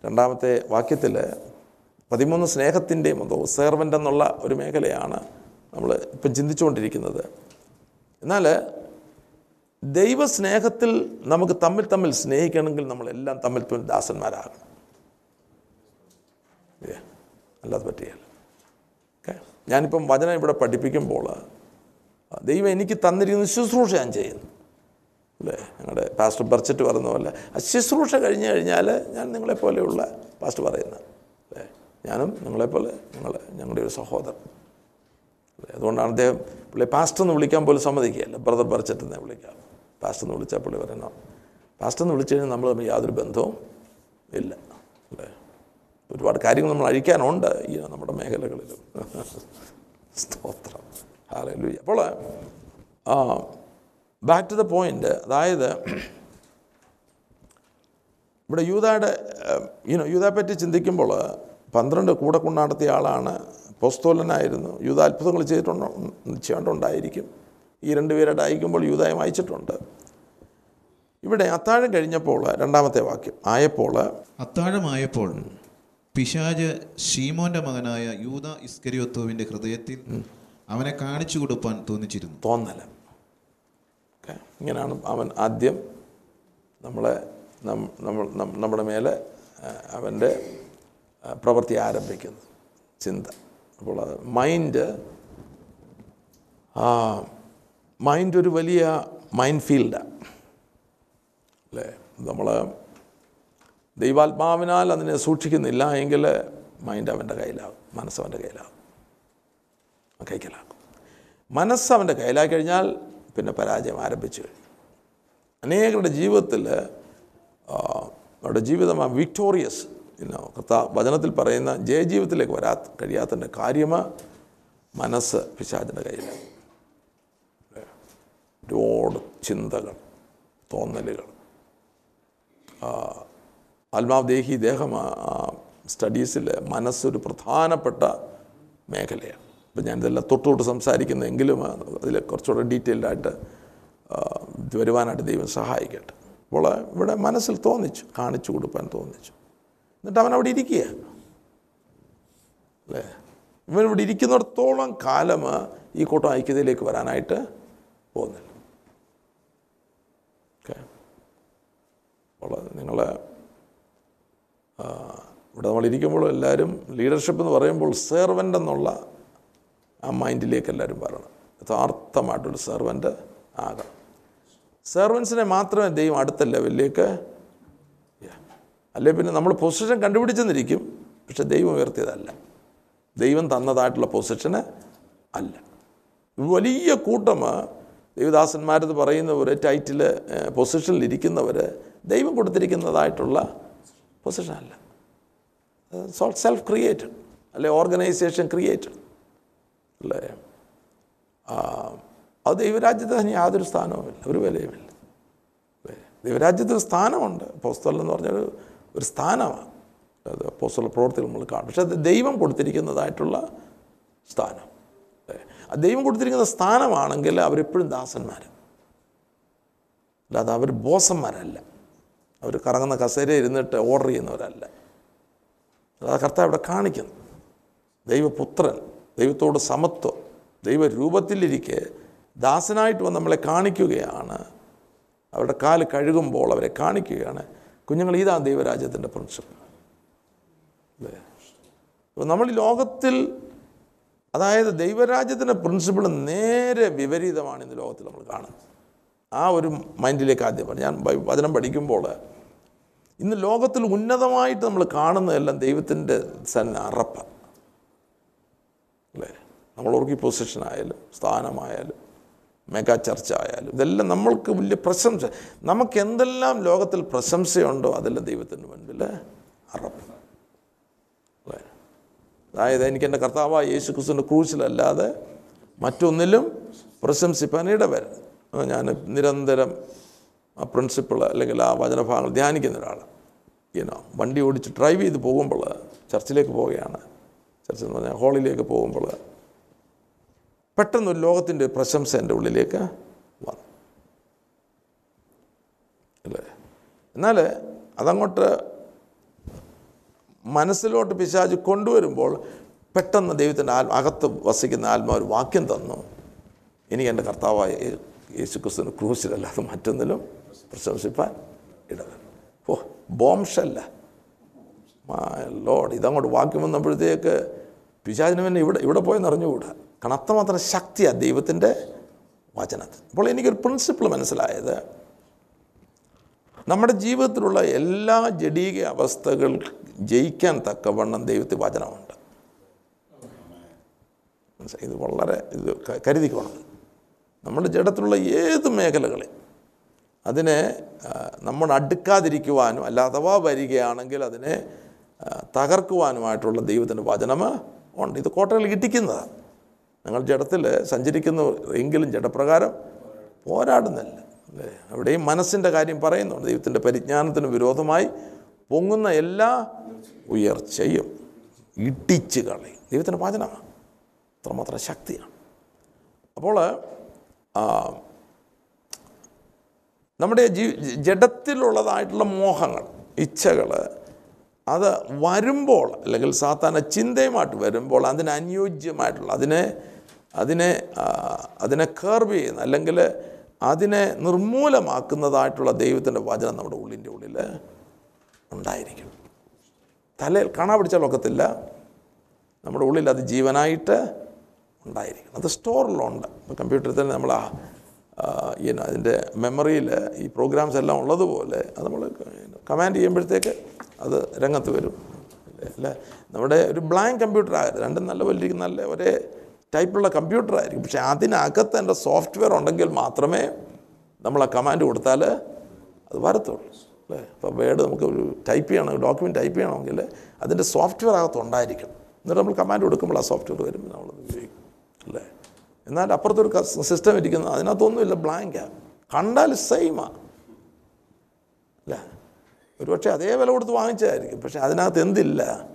രണ്ടാമത്തെ വാക്യത്തിൽ പതിമൂന്ന് സ്നേഹത്തിന്റെയും അതോ സെർവന്റ് എന്നുള്ള ഒരു മേഖലയാണ് നമ്മൾ ഇപ്പം ചിന്തിച്ചുകൊണ്ടിരിക്കുന്നത്. എന്നാൽ ദൈവസ്നേഹത്തിൽ നമുക്ക് തമ്മിൽ തമ്മിൽ സ്നേഹിക്കണമെങ്കിൽ നമ്മളെല്ലാം തമ്മിൽ തമ്മിൽ ദാസന്മാരാകണം. അല്ലാതെ പറ്റിയാൽ ഓക്കെ? ഞാനിപ്പം വചനം ഇവിടെ പഠിപ്പിക്കുമ്പോൾ ദൈവം എനിക്ക് തന്നിരിക്കുന്ന ശുശ്രൂഷ ഞാൻ ചെയ്യുന്നു. അല്ലേ? ഞങ്ങളുടെ പാസ്റ്റർ ബർച്ചറ്റ് പറയുന്ന പോലെ ആ ശുശ്രൂഷ കഴിഞ്ഞു കഴിഞ്ഞാൽ ഞാൻ നിങ്ങളെപ്പോലെയുള്ള പാസ്റ്റർ പറയുന്നത്. അല്ലേ? ഞാനും നിങ്ങളെപ്പോലെ ഞങ്ങൾ ഞങ്ങളുടെ ഒരു സഹോദരൻ. അതുകൊണ്ടാണ് അദ്ദേഹം പുള്ളി പാസ്റ്റർ എന്ന് വിളിക്കാൻ പോലും സമ്മതിക്കുകയല്ല. ബ്രദർ പറിച്ചിട്ട് തന്നെ വിളിക്കാം. പാസ്റ്റർ എന്ന് വിളിച്ചാൽ പുള്ളി പറയണം പാസ്റ്റർ എന്ന് വിളിച്ചു കഴിഞ്ഞാൽ നമ്മൾ തമ്മിൽ യാതൊരു ബന്ധവും ഇല്ല. അല്ലേ? ഒരുപാട് കാര്യങ്ങൾ നമ്മൾ അഴിക്കാനുണ്ട് ഈ നമ്മുടെ മേഖലകളിലും സ്തോത്രം. ഹാലൂയ അപ്പോൾ ബാക്ക് ടു ദ പോയിന്റ് അതായത് ഇവിടെ യൂതയുടെ യൂനോ യൂതയെ പറ്റി ചിന്തിക്കുമ്പോൾ പന്ത്രണ്ട് കൂടെ കൊണ്ടാടത്തിയ ആളാണ് പോസ്തോലനായിരുന്നു യൂത അത്ഭുതങ്ങൾ ചെയ്തിട്ടുണ്ടോ? ചെയ്യേണ്ടുണ്ടായിരിക്കും. ഈ രണ്ടുപേരായിട്ട് അയക്കുമ്പോൾ യൂതായം അയച്ചിട്ടുണ്ട് ഇവിടെ അത്താഴം കഴിഞ്ഞപ്പോൾ രണ്ടാമത്തെ വാക്യം ആയപ്പോൾ അത്താഴമായപ്പോൾ പിശാജ് ഷീമോന്റെ മകനായ യൂത ഇസ്കരിയോത്തോവിന്റെ ഹൃദയത്തിൽ അവനെ കാണിച്ചു കൊടുപ്പാൻ തോന്നിച്ചിരുന്നു. തോന്നല. ഇങ്ങനെയാണ് അവൻ ആദ്യം നമ്മളെ നമ്മൾ നമ്മുടെ മേലെ അവന്റെ പ്രവൃത്തി ആരംഭിക്കുന്നത്. ചിന്ത. അപ്പോൾ മൈൻഡ് മൈൻഡ് ഒരു വലിയ മൈൻഡ് ഫീൽഡാണ് അല്ലേ? നമ്മൾ ദൈവാത്മാവിനാൽ അതിനെ സൂക്ഷിക്കുന്നില്ല എങ്കിൽ മൈൻഡ് അവന്റെ കയ്യിലാകും മനസ്സ് അവന്റെ കയ്യിലാകും കൈക്കലാക്കും. മനസ്സ് അവന്റെ കയ്യിലായി കഴിഞ്ഞാൽ പിന്നെ പരാജയം ആരംഭിച്ചു കഴിഞ്ഞു. അനേകരുടെ ജീവിതത്തിൽ അവരുടെ ജീവിതം വിക്ടോറിയസ് ഇന്നോ കർത്താ വചനത്തിൽ പറയുന്ന ജയജീവിതത്തിലേക്ക് വരാ കഴിയാത്തതിന്റെ കാര്യമ? മനസ്സ് പിശാചിന്റെ കയ്യിലാണ് ഒരുപാട് ചിന്തകൾ തോന്നലുകൾ. ആത്മാവ് ദേഹി ദേഹം സ്റ്റഡീസിൽ മനസ്സൊരു പ്രധാനപ്പെട്ട മേഖലയാണ്. ഇപ്പം ഞാനിതെല്ലാം തൊട്ട് സംസാരിക്കുന്നെങ്കിലും അതിൽ കുറച്ചുകൂടെ ഡീറ്റെയിൽഡായിട്ട് വരുവാനായിട്ട് ദൈവം സഹായിക്കട്ടെ. അപ്പോൾ ഇവിടെ മനസ്സിൽ തോന്നിച്ചു കാണിച്ചു കൊടുക്കാൻ തോന്നിച്ചു. എന്നിട്ട് അവൻ അവിടെ ഇരിക്കുക. അല്ലേ? ഇവൻ ഇവിടെ ഇരിക്കുന്നിടത്തോളം കാലം ഈ കൂട്ടം ഐക്യതയിലേക്ക് വരാനായിട്ട് പോകുന്നില്ല. ഓക്കെ? അപ്പോൾ നിങ്ങൾ ഇവിടെ നമ്മൾ ഇരിക്കുമ്പോൾ എല്ലാവരും ലീഡർഷിപ്പ് എന്ന് പറയുമ്പോൾ സെർവന്റ് എന്നുള്ള ആ മൈൻഡിലേക്ക് എല്ലാവരും വരണം. യഥാർത്ഥമായിട്ടൊരു സെർവന്റ് ആകണം. സെർവൻസിനെ മാത്രമേ ദൈവം അടുത്ത ലെവലിലേക്ക് അല്ലെ പിന്നെ നമ്മൾ പൊസിഷൻ കണ്ടുപിടിച്ചെന്നിരിക്കും. പക്ഷെ ദൈവം ഉയർത്തിയതല്ല. ദൈവം തന്നതായിട്ടുള്ള പൊസിഷന് അല്ല. വലിയ കൂട്ടം ദൈവദാസന്മാരെന്ന് പറയുന്നവർ ടൈറ്റിൽ പൊസിഷനിൽ ഇരിക്കുന്നവർ ദൈവം കൊടുത്തിരിക്കുന്നതായിട്ടുള്ള പൊസിഷനല്ല അല്ല. സെൽഫ് ക്രിയേറ്റഡ് അല്ലെ ഓർഗനൈസേഷൻ ക്രിയേറ്റഡ് അല്ലേ? അത് ദൈവരാജ്യത്ത് തന്നെ യാതൊരു സ്ഥാനവുമില്ല ഒരു വിലയുമില്ല? ദൈവരാജ്യത്തിന് സ്ഥാനമുണ്ട്. പോസ്റ്റൽ എന്ന് പറഞ്ഞൊരു ഒരു സ്ഥാനമാണ്. അത് പോസ്റ്റുള്ള പ്രവർത്തികൾ നമ്മൾ കാണും. പക്ഷേ അത് ദൈവം കൊടുത്തിരിക്കുന്നതായിട്ടുള്ള സ്ഥാനം. ദൈവം കൊടുത്തിരിക്കുന്ന സ്ഥാനമാണെങ്കിൽ അവരെപ്പോഴും ദാസന്മാർ അല്ലാതെ അവർ ബോസന്മാരല്ല. അവർ കറങ്ങുന്ന കസേര ഇരുന്നിട്ട് ഓർഡർ ചെയ്യുന്നവരല്ല. അല്ലാതെ കർത്താവ് ഇവിടെ കാണിക്കുന്നു. ദൈവപുത്രൻ ദൈവത്തോട് സമത്വം ദൈവരൂപത്തിലിരിക്കെ ദാസനായിട്ട് വന്ന് നമ്മളെ കാണിക്കുകയാണ്. അവരുടെ കാൽ കഴുകുമ്പോൾ അവരെ കാണിക്കുകയാണ്. കുഞ്ഞുങ്ങൾ ഇതാ ദൈവരാജ്യത്തിന്റെ പ്രിൻസിപ്പിൾ അല്ലേ? അപ്പോൾ നമ്മൾ ഈ ലോകത്തിൽ അതായത് ദൈവരാജ്യത്തിന്റെ പ്രിൻസിപ്പിൾ നേരെ വിപരീതമാണ് ഇന്ന് ലോകത്തിൽ നമ്മൾ കാണുന്നത്. ആ ഒരു മൈൻഡിലേക്ക് ആദ്യം പറഞ്ഞു ഞാൻ വചനം പഠിക്കുമ്പോൾ ഇന്ന് ലോകത്തിൽ ഉന്നതമായിട്ട് നമ്മൾ കാണുന്നതെല്ലാം ദൈവത്തിന്റെ അറപ്പ. അല്ലേ? നമ്മൾ ഓർക്കി പൊസിഷനായാലും സ്ഥാനമായാലും മെഗാ ചർച്ച ആയാലും ഇതെല്ലാം നമ്മൾക്ക് വലിയ പ്രശംസ നമുക്ക് എന്തെല്ലാം ലോകത്തിൽ പ്രശംസയുണ്ടോ അതെല്ലാം ദൈവത്തിന്റെ മുൻപിൽ അറപ്പ്. അതായത് എനിക്ക് എന്റെ കർത്താവായ യേശു ക്രിസ്തുവിന്റെ ക്രൂശിലല്ലാതെ മറ്റൊന്നിലും പ്രശംസിപ്പാൻ ഇടവരും ഞാൻ നിരന്തരം ആ പ്രിൻസിപ്പിൾ അല്ലെങ്കിൽ ആ വചനഭാഗങ്ങൾ ധ്യാനിക്കുന്ന ഒരാൾ. ഈനോ വണ്ടി ഓടിച്ച് ഡ്രൈവ് ചെയ്ത് പോകുമ്പോൾ ചർച്ചിലേക്ക് പോവുകയാണ്. ചർച്ചെന്ന് പറഞ്ഞാൽ ഹാളിലേക്ക് പോകുമ്പോൾ പെട്ടെന്ന് ലോകത്തിന്റെ പ്രശംസ എന്റെ ഉള്ളിലേക്ക് വന്നു. അല്ലേ? എന്നാൽ അതങ്ങോട്ട് മനസ്സിലോട്ട് പിശാജ് കൊണ്ടുവരുമ്പോൾ പെട്ടെന്ന് ദൈവത്തിന്റെ ആത്മ അകത്ത് വസിക്കുന്ന ആത്മാ ഒരു വാക്യം തന്നു. എനിക്ക് എന്റെ കർത്താവായ യേശു ക്രിസ്തുവിന് ക്രൂശിലല്ലാതെ മറ്റൊന്നിലും പ്രശംസിപ്പാൻ ഇടവരും. ഓ ബോംഷല്ല. ലോഡ് ഇതങ്ങോട്ട് വാക്യം വന്നപ്പോഴത്തേക്ക് പിശാചിന് പിന്നെ ഇവിടെ ഇവിടെ പോയെന്ന് അറിഞ്ഞുകൂടാ കാരണം അത്രമാത്രം ശക്തിയാണ് ദൈവത്തിന്റെ വചനത്തിൽ. അപ്പോൾ എനിക്കൊരു പ്രിൻസിപ്പിൾ മനസ്സിലായത് നമ്മുടെ ജീവിതത്തിലുള്ള എല്ലാ ജഡീക അവസ്ഥകൾ ജയിക്കാൻ തക്കവണ്ണം ദൈവത്തിൽ വചനമുണ്ട്? ഇത് വളരെ ഇത് കരുതിക്കോണം. നമ്മുടെ ജഡത്തിലുള്ള ഏത് മേഖലകളിൽ അതിനെ നമ്മൾ അടുക്കാതിരിക്കുവാനും അല്ല അഥവാ വരികയാണെങ്കിൽ അതിനെ തകർക്കുവാനുമായിട്ടുള്ള ദൈവത്തിന്റെ വചനം ഉണ്ട്. ഇത് കോട്ടകൾ ഇടിക്കുന്നതാണ് നിങ്ങൾ ജഡത്തിൽ സഞ്ചരിക്കുന്നു എങ്കിലും ജഡപ്രകാരം പോരാടുന്നില്ല അല്ലേ? അവിടെയും മനസ്സിന്റെ കാര്യം പറയുന്നുണ്ട്. ദൈവത്തിന്റെ പരിജ്ഞാനത്തിന് വിരോധമായി പൊങ്ങുന്ന എല്ലാ ഉയർച്ചയും ഇടിച്ച് കളയും. ദൈവത്തിന്റെ വചനമാണ് അത്രമാത്രം ശക്തിയാണ്. അപ്പോൾ നമ്മുടെ ജീ ജഡത്തിലുള്ളതായിട്ടുള്ള മോഹങ്ങൾ ഇച്ഛകൾ അത് വരുമ്പോൾ അല്ലെങ്കിൽ സാധാരണ ചിന്തയുമായിട്ട് വരുമ്പോൾ അതിന് അനുയോജ്യമായിട്ടുള്ള അതിനെ അതിനെ അതിനെ കർവ് ചെയ്യുന്ന അല്ലെങ്കിൽ അതിനെ നിർമൂലമാക്കുന്നതായിട്ടുള്ള ദൈവത്തിന്റെ വചനം നമ്മുടെ ഉള്ളിന്റെ ഉള്ളിൽ ഉണ്ടായിരിക്കും. തലയിൽ കാണാൻ പിടിച്ചാൽ ഒക്കത്തില്ല. നമ്മുടെ ഉള്ളിൽ അത് ജീവനായിട്ട് ഉണ്ടായിരിക്കും അത് സ്റ്റോറിലുണ്ട് ഇപ്പോൾ കമ്പ്യൂട്ടറിൽ തന്നെ നമ്മൾ ആ, അതിന്റെ മെമ്മറിയിൽ ഈ പ്രോഗ്രാംസ് എല്ലാം ഉള്ളതുപോലെ അത് നമ്മൾ കമാൻഡ് ചെയ്യുമ്പോഴത്തേക്ക് അത് രംഗത്ത് വരും. അല്ലേ? നമ്മുടെ ഒരു ബ്ലാങ്ക് കമ്പ്യൂട്ടർ ആകരുത്. രണ്ടും നല്ല വലിയ നല്ല ഒരേ ടൈപ്പുള്ള കമ്പ്യൂട്ടർ ആയിരിക്കും. പക്ഷേ അതിനകത്ത് എന്റെ സോഫ്റ്റ്വെയർ ഉണ്ടെങ്കിൽ മാത്രമേ നമ്മൾ ആ കമാൻഡ് കൊടുത്താൽ അത് വരത്തുള്ളൂ. അല്ലേ? അപ്പോൾ വേർഡ് നമുക്ക് ഒരു ടൈപ്പ് ചെയ്യണം ഡോക്യുമെന്റ് ടൈപ്പ് ചെയ്യണമെങ്കിൽ അതിന്റെ സോഫ്റ്റ്വെയർ അകത്ത് ഉണ്ടായിരിക്കണം. എന്നിട്ട് നമ്മൾ കമാൻഡ് കൊടുക്കുമ്പോൾ ആ സോഫ്റ്റ്വെയർ വരും നമ്മൾ ഉപയോഗിക്കും. അല്ലേ? എന്നാൽ അപ്പുറത്തൊരു സിസ്റ്റം ഇരിക്കുന്നത് അതിനകത്തൊന്നുമില്ല. ബ്ലാങ്കാണ് കണ്ടാൽ സെയിമാണ് അല്ല? ഒരുപക്ഷെ അതേ വില കൊടുത്ത് വാങ്ങിച്ചതായിരിക്കും. പക്ഷേ അതിനകത്ത് എന്തില്ല?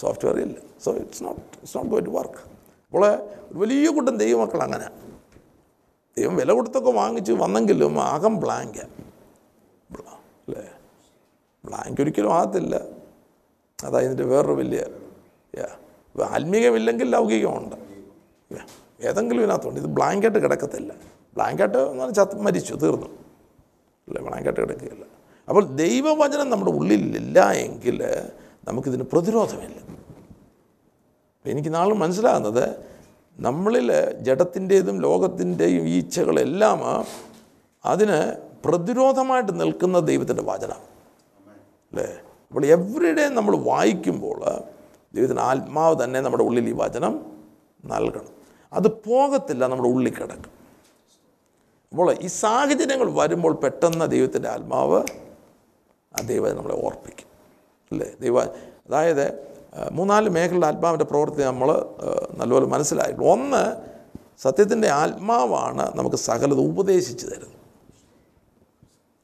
സോഫ്റ്റ്വെയർ ഇല്ല. So it's not it's not going to work അപ്പോൾ ഒരു വലിയ കൂട്ടം ദൈവമക്കൾ അങ്ങനെ. ദൈവം വില കൊടുത്തൊക്കെ വാങ്ങിച്ച് വന്നെങ്കിലും ആകം ബ്ലാങ്ക് അല്ലേ? ബ്ലാങ്ക് ഒരിക്കലും ആകത്തില്ല. അതാ ഇതിന്റെ വേറൊരു വലിയ ആത്മീകമില്ലെങ്കിൽ ലൗകികമുണ്ട്. ഏതെങ്കിലും ഇതിനകത്തുണ്ട്. ഇത് ബ്ലാങ്കായിട്ട് കിടക്കത്തില്ല. ബ്ലാങ്കായിട്ട് എന്ന് പറഞ്ഞാൽ ചത്ത് മരിച്ചു തീർന്നു. അല്ലേ? ബ്ലാങ്കായിട്ട് കിടക്കുകയില്ല. അപ്പോൾ ദൈവവചനം നമ്മുടെ ഉള്ളിലില്ല എങ്കിൽ നമുക്കിതിന് പ്രതിരോധമില്ല. എനിക്ക് നാളും മനസ്സിലാകുന്നത് നമ്മളിൽ ജഡത്തിന്റേതും ലോകത്തിന്റെയും ഈച്ചകളെല്ലാം അതിന് പ്രതിരോധമായിട്ട് നിൽക്കുന്ന ദൈവത്തിന്റെ വചനം അല്ലേ? അപ്പോൾ എവറി ഡേ നമ്മൾ വായിക്കുമ്പോൾ ദൈവത്തിന്റെ ആത്മാവ് തന്നെ നമ്മുടെ ഉള്ളിൽ ഈ വചനം നൽകണം. അത് പോകത്തില്ല നമ്മുടെ ഉള്ളിൽ കിടക്കും. അപ്പോൾ ഈ സാഹചര്യങ്ങൾ വരുമ്പോൾ പെട്ടെന്ന് ദൈവത്തിന്റെ ആത്മാവ് ആ ദൈവം നമ്മളെ ഓർപ്പിക്കും. അല്ലേ? ദൈവ അതായത് മൂന്നാൽ മേഖലയുടെ ആത്മാവിന്റെ പ്രവൃത്തി നമ്മൾ നല്ലപോലെ മനസ്സിലായിട്ടു ഒന്ന് സത്യത്തിന്റെ ആത്മാവാണ് നമുക്ക് സകലത് ഉപദേശിച്ച് തരുന്നത്.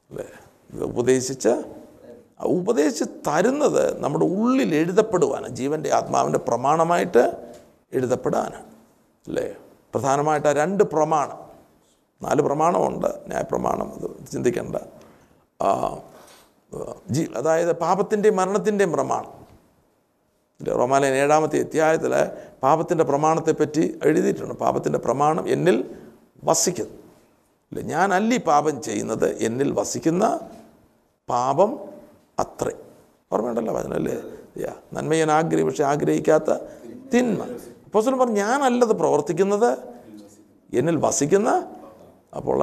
അല്ലേ? ഉപദേശിച്ച് ഉപദേശിച്ച് തരുന്നത് നമ്മുടെ ഉള്ളിൽ എഴുതപ്പെടുവാനാണ്. ജീവന്റെ ആത്മാവിന്റെ പ്രമാണമായിട്ട് എഴുതപ്പെടാനാണ്. അല്ലേ? പ്രധാനമായിട്ട് ആ രണ്ട് പ്രമാണം. നാല് പ്രമാണമുണ്ട്. ന്യായപ്രമാണം അത് ചിന്തിക്കേണ്ട. ജീ അതായത് പാപത്തിന്റെയും മരണത്തിന്റെയും പ്രമാണം. റോമാലയൻ ഏഴാമത്തെ അധ്യായത്തിൽ പാപത്തിന്റെ പ്രമാണത്തെപ്പറ്റി എഴുതിയിട്ടുണ്ട്. പാപത്തിന്റെ പ്രമാണം എന്നിൽ വസിക്കുന്നു. ഇല്ല ഞാനല്ല ഈ പാപം ചെയ്യുന്നത് എന്നിൽ വസിക്കുന്ന പാപം അത്രേ. ഓർമ്മയുണ്ടല്ലോ വചനല്ലേ യാ നന്മ ഞാൻ ആഗ്രഹി പക്ഷെ ആഗ്രഹിക്കാത്ത തിന്മ. അപ്പോൾ പറഞ്ഞു ഞാനല്ലത് പ്രവർത്തിക്കുന്നത് എന്നിൽ വസിക്കുന്ന അപ്പോൾ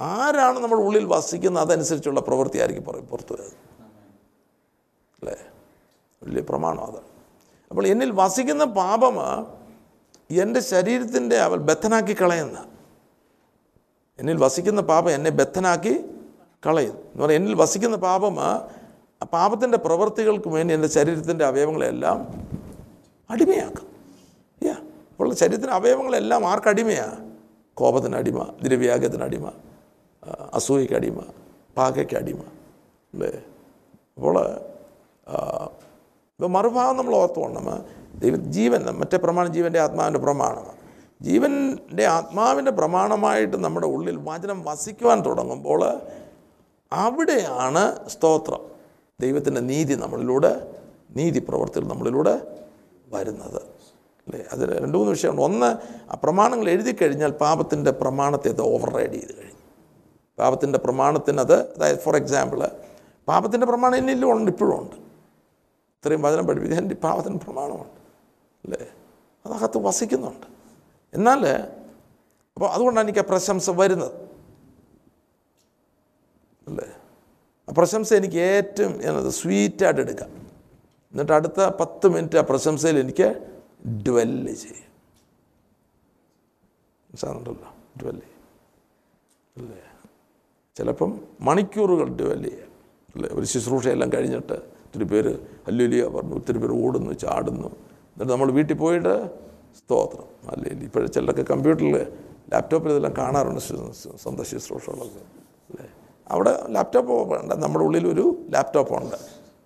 ആരാണ് നമ്മൾ ഉള്ളിൽ വസിക്കുന്നത് അതനുസരിച്ചുള്ള പ്രവൃത്തി ആയിരിക്കും പറയും പുറത്തു വരുന്നത് അല്ലേ? വലിയ പ്രമാണം അതാണ് അപ്പോൾ എന്നിൽ വസിക്കുന്ന പാപം എന്റെ ശരീരത്തിന്റെ അവൾ ബദ്ധനാക്കി കളയുന്ന. എന്നിൽ വസിക്കുന്ന പാപം എന്നെ ബദ്ധനാക്കി കളയുന്നു. എന്ന് പറഞ്ഞാൽ എന്നിൽ വസിക്കുന്ന പാപം പാപത്തിന്റെ പ്രവൃത്തികൾക്ക് വേണ്ടി എന്റെ ശരീരത്തിന്റെ അവയവങ്ങളെല്ലാം അടിമയാക്കും. യാ. അപ്പോൾ ശരീരത്തിന്റെ അവയവങ്ങളെല്ലാം ആർക്കടിമയാണ് കോപത്തിന് അടിമ ദ്രവ്യാഗത്തിന് അടിമ അസൂയയ്ക്ക് അടിമ പാകയ്ക്ക് അടിമ അല്ലേ? അപ്പോൾ ഇപ്പോൾ മറുഭാഗം നമ്മൾ ഓർത്തുകൊണ്ടം ദൈവ ജീവൻ മറ്റേ പ്രമാണം ജീവന്റെ ആത്മാവിന്റെ പ്രമാണമാണ് ജീവന്റെ ആത്മാവിന്റെ പ്രമാണമായിട്ട് നമ്മുടെ ഉള്ളിൽ വചനം വസിക്കുവാൻ തുടങ്ങുമ്പോൾ അവിടെയാണ് സ്തോത്രം. ദൈവത്തിന്റെ നീതി നമ്മളിലൂടെ നീതി പ്രവർത്തികൾ നമ്മളിലൂടെ വരുന്നത്. അല്ലേ? അതിൽ രണ്ട് മൂന്ന് വിഷയമുണ്ട്. ഒന്ന് ആ പ്രമാണങ്ങൾ എഴുതി കഴിഞ്ഞാൽ പാപത്തിന്റെ പ്രമാണത്തെ ഓവർ റൈഡ് ചെയ്ത് കഴിഞ്ഞു. പാപത്തിന്റെ പ്രമാണത്തിനത് അതായത് ഫോർ എക്സാമ്പിൾ പാപത്തിന്റെ പ്രമാണം എന്നിലും ഉണ്ട് ഇപ്പോഴും ഉണ്ട്. ഇത്രയും വചനം പഠിപ്പിക്കുക എന്റെ പാപത്തിന് പ്രമാണമുണ്ട് അല്ലേ? അതകത്ത് വസിക്കുന്നുണ്ട്. എന്നാൽ അപ്പോൾ അതുകൊണ്ടാണ് എനിക്ക് ആ പ്രശംസ വരുന്നത് അല്ലേ? ആ പ്രശംസ എനിക്ക് ഏറ്റവും എന്നത് സ്വീറ്റായിട്ട് എടുക്കാം. എന്നിട്ട് അടുത്ത പത്ത് മിനിറ്റ് ആ പ്രശംസയിൽ എനിക്ക് ഡ്വെല്ല് ചെയ്യും. മനസ്സിലാകുന്നുണ്ടല്ലോ ഡ്വെല്ല് അല്ലേ? ചിലപ്പം മണിക്കൂറുകൾ ഡ്വെല്ല് ചെയ്യാം അല്ലേ? ഒരു ശുശ്രൂഷയെല്ലാം കഴിഞ്ഞിട്ട് ഒത്തിരി പേര് അല്ലുലിയ പറഞ്ഞു ഒത്തിരി പേര് ഓടുന്നു ചാടുന്നു. എന്നിട്ട് നമ്മൾ വീട്ടിൽ പോയിട്ട് സ്തോത്രം അല്ലേ ഇപ്പോഴും ചിലരൊക്കെ കമ്പ്യൂട്ടറിൽ ലാപ്ടോപ്പിൽ ഇതെല്ലാം കാണാറുണ്ട് സ്വന്തം ശുശ്രൂഷകളൊക്കെ അല്ലേ? അവിടെ ലാപ്ടോപ്പ് വേണ്ട നമ്മുടെ ഉള്ളിൽ ഒരു ലാപ്ടോപ്പുണ്ട്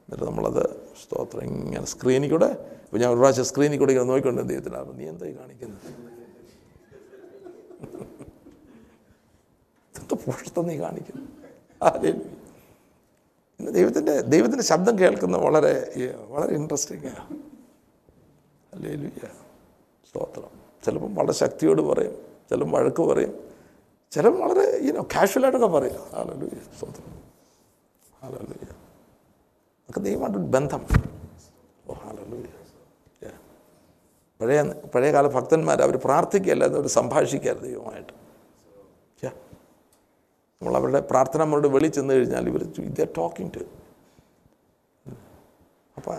എന്നിട്ട് നമ്മളത് സ്തോത്രം ഇങ്ങനെ സ്ക്രീനിൽ കൂടെ ഇപ്പോൾ ഞാൻ ഒരു പ്രാവശ്യം സ്ക്രീനിൽ കൂടെ ഇങ്ങനെ നോക്കിക്കൊണ്ട് ദൈവത്തിനാണ് നീ എന്തായി കാണിക്കുന്നത്? എന്ത് പുഷ്ടം നീ കാണിക്കുന്നു? ആദ്യം ദൈവത്തിന്റെ ദൈവത്തിന്റെ ശബ്ദം കേൾക്കുന്ന വളരെ വളരെ ഇൻട്രസ്റ്റിംഗ് ആണ്. അല്ലേ സ്തോത്രം. ചിലപ്പം വളരെ ശക്തിയോട് പറയും ചിലപ്പം വഴക്ക് പറയും ചിലപ്പം വളരെ ഈനോ കാഷ്വലായിട്ടൊക്കെ പറയും. ഹാലലൂയ സ്തോത്രം. ഹാലലൂയ നമുക്ക് ദൈവമായിട്ടൊരു ബന്ധം. ഓ Yeah. പഴയ പഴയകാല ഭക്തന്മാർ അവർ പ്രാർത്ഥിക്കുകയല്ലാതെ അവർ സംഭാഷിക്കാറ് ദൈവമായിട്ട്. നമ്മൾ അവരുടെ പ്രാർത്ഥന നമ്മളുടെ വെളി ചെന്ന് കഴിഞ്ഞാൽ ഇവർ ഇത് ടോക്കിംഗ് ടു അപ്പം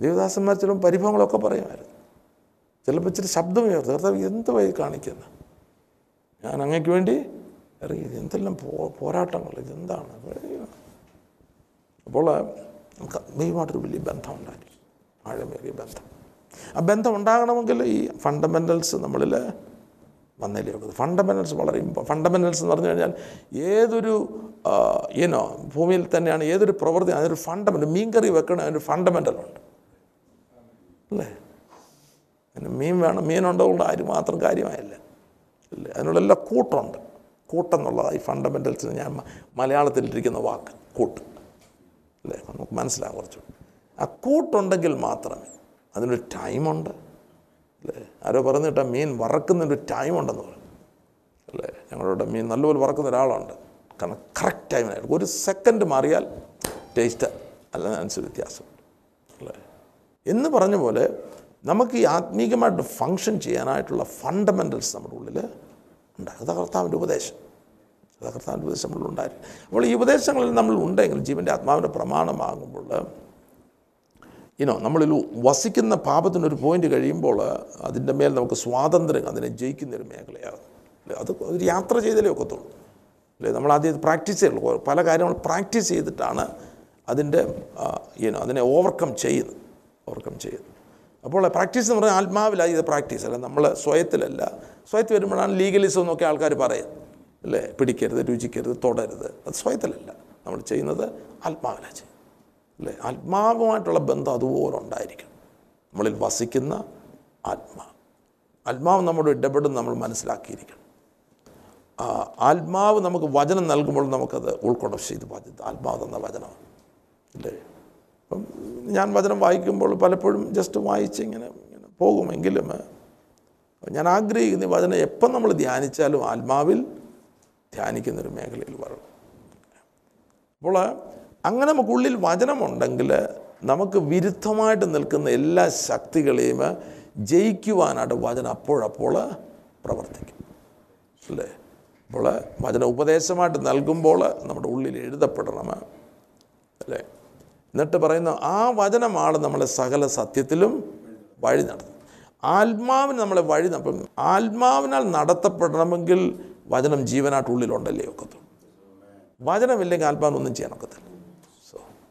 ദേവദാസന്മാർ ചിലപ്പോൾ പരിഭവങ്ങളൊക്കെ പറയുമായിരുന്നു. ചിലപ്പോൾ ഇച്ചിരി ശബ്ദം ഉയർത്തു. എന്ത് വഴി കാണിക്കുന്നു? ഞാൻ അങ്ങയ്ക്ക് വേണ്ടി ഇറങ്ങി എന്തെല്ലാം പോ പോരാട്ടങ്ങൾ ഇതെന്താണ്? അപ്പോൾ നമുക്ക് ദൈവമായിട്ടൊരു വലിയ ബന്ധം ഉണ്ടായിരിക്കും. ആഴമേറിയ ബന്ധം. ആ ബന്ധം ഉണ്ടാകണമെങ്കിൽ ഈ ഫണ്ടമെന്റൽസ് നമ്മളിൽ വന്നേലേ ഉള്ളത് ഫണ്ടമെന്റൽസ് വളരെ ഫണ്ടമെന്റൽസ് എന്ന് പറഞ്ഞു കഴിഞ്ഞാൽ ഏതൊരു ഈനോ ഭൂമിയിൽ തന്നെയാണ് ഏതൊരു പ്രവൃത്തി അതിനൊരു ഫണ്ടമെന്റൽ മീൻകറി വെക്കണ അതിനൊരു ഫണ്ടമെന്റലുണ്ട് അല്ലേ? പിന്നെ മീൻ വേണം മീനുണ്ടതുകൊണ്ട് ആര് മാത്രം കാര്യമായില്ല. അല്ലേ? അതിനുള്ള എല്ലാ കൂട്ടുണ്ട്. കൂട്ടെന്നുള്ളതാണ് ഈ ഫണ്ടമെന്റൽസിന് ഞാൻ മലയാളത്തിലിരിക്കുന്ന വാക്ക് കൂട്ട്. അല്ലേ? നമുക്ക് മനസ്സിലാകും കുറച്ചു ആ കൂട്ടുണ്ടെങ്കിൽ മാത്രമേ അതിനൊരു ടൈമുണ്ട് അല്ലേ? ആരോ പറഞ്ഞു കേട്ടാ മീൻ വറക്കുന്നതിന്റെ ടൈം ഉണ്ടെന്ന് പറഞ്ഞു. അല്ലേ? ഞങ്ങളുടെ മീൻ നല്ലപോലെ വറക്കുന്ന ഒരാളുണ്ട്. കാരണം കറക്റ്റ് ടൈമിനായിട്ട് ഒരു സെക്കൻഡ് മാറിയാൽ ടേസ്റ്റ് അല്ല അനുസരിച്ച് വ്യത്യാസമുണ്ട് അല്ലേ? എന്ന് പറഞ്ഞ പോലെ നമുക്ക് ഈ ആത്മീകമായിട്ട് ഫങ്ഷൻ ചെയ്യാനായിട്ടുള്ള ഫണ്ടമെന്റൽസ് നമ്മുടെ ഉള്ളിൽ ഉണ്ട് അത് കർത്താവിന്റെ ഉപദേശം. അത് കർത്താവിന്റെ ഉപദേശം നമ്മളുണ്ടായിരുന്നു അപ്പോൾ ഈ ഉപദേശങ്ങളിൽ നമ്മൾ ഉണ്ടെങ്കിൽ ജീവന്റെ ആത്മാവിന്റെ പ്രമാണമാകുമ്പോൾ ഇനോ നമ്മളിൽ വസിക്കുന്ന പാപത്തിനൊരു പോയിന്റ് കഴിയുമ്പോൾ അതിന്റെ മേൽ നമുക്ക് സ്വാതന്ത്ര്യം അതിനെ ജയിക്കുന്നൊരു മേഖലയാണ്. അത് ഒരു യാത്ര ചെയ്തലേ ഒക്കത്തുള്ളൂ. അല്ലേ? നമ്മൾ ആദ്യം പ്രാക്ടീസ് ചെയ്യുള്ളൂ. പല കാര്യങ്ങൾ പ്രാക്ടീസ് ചെയ്തിട്ടാണ് അതിന്റെ ഈനോ അതിനെ ഓവർകം ചെയ്യുന്നത്. ഓവർകം ചെയ്യുന്നത്. അപ്പോൾ പ്രാക്ടീസ് എന്ന് പറഞ്ഞാൽ ആത്മാവിലായി ഇത് പ്രാക്ടീസ് അല്ല നമ്മൾ സ്വയത്തിലല്ല. സ്വയത്ത് വരുമ്പോഴാണ് ലീഗലിസം എന്നൊക്കെ ആൾക്കാർ പറയും അല്ലേ? പിടിക്കരുത് രുചിക്കരുത് തൊടരുത്. അത് സ്വയത്തിലല്ല. നമ്മൾ ചെയ്യുന്നത് ആത്മാവിലാണ് ചെയ്യുന്നത്. അല്ലേ? ആത്മാവുമായിട്ടുള്ള ബന്ധം അതുപോലെ ഉണ്ടായിരിക്കണം. നമ്മളിൽ വസിക്കുന്ന ആത്മാ. ആത്മാവ് നമ്മുടെ ഇടപെടും നമ്മൾ മനസ്സിലാക്കിയിരിക്കണം. ആത്മാവ് നമുക്ക് വചനം നൽകുമ്പോൾ നമുക്കത് ഉൾക്കൊണ്ട ചെയ്ത് ബാധ്യത ആത്മാവ് തന്ന വചനം അല്ലേ? അപ്പം ഞാൻ വചനം വായിക്കുമ്പോൾ പലപ്പോഴും ജസ്റ്റ് വായിച്ച് ഇങ്ങനെ ഇങ്ങനെ പോകുമെങ്കിലും ഞാൻ ആഗ്രഹിക്കുന്ന വചനം എപ്പം നമ്മൾ ധ്യാനിച്ചാലും ആത്മാവിൽ ധ്യാനിക്കുന്നൊരു മേഖലയിൽ വരണം അപ്പോൾ അങ്ങനെ നമുക്കുള്ളിൽ വചനമുണ്ടെങ്കിൽ നമുക്ക് വിരുദ്ധമായിട്ട് നിൽക്കുന്ന എല്ലാ ശക്തികളെയും ജയിക്കുവാനായിട്ട് വചനം അപ്പോഴപ്പോൾ പ്രവർത്തിക്കും. അല്ലേ? അപ്പോൾ വചന ഉപദേശമായിട്ട് നൽകുമ്പോൾ നമ്മുടെ ഉള്ളിൽ എഴുതപ്പെടണം. അല്ലേ? എന്നിട്ട് പറയുന്ന ആ വചനമാണ് നമ്മളെ സകല സത്യത്തിലും വഴി നടത്തുന്നത്. ആത്മാവിന് നമ്മളെ വഴി അപ്പം ആത്മാവിനാൽ നടത്തപ്പെടണമെങ്കിൽ വചനം ജീവനായിട്ട് ഉള്ളിലുണ്ടല്ലേ ഒക്കത്തുള്ളൂ. വചനമില്ലെങ്കിൽ ആത്മാവിനൊന്നും സോ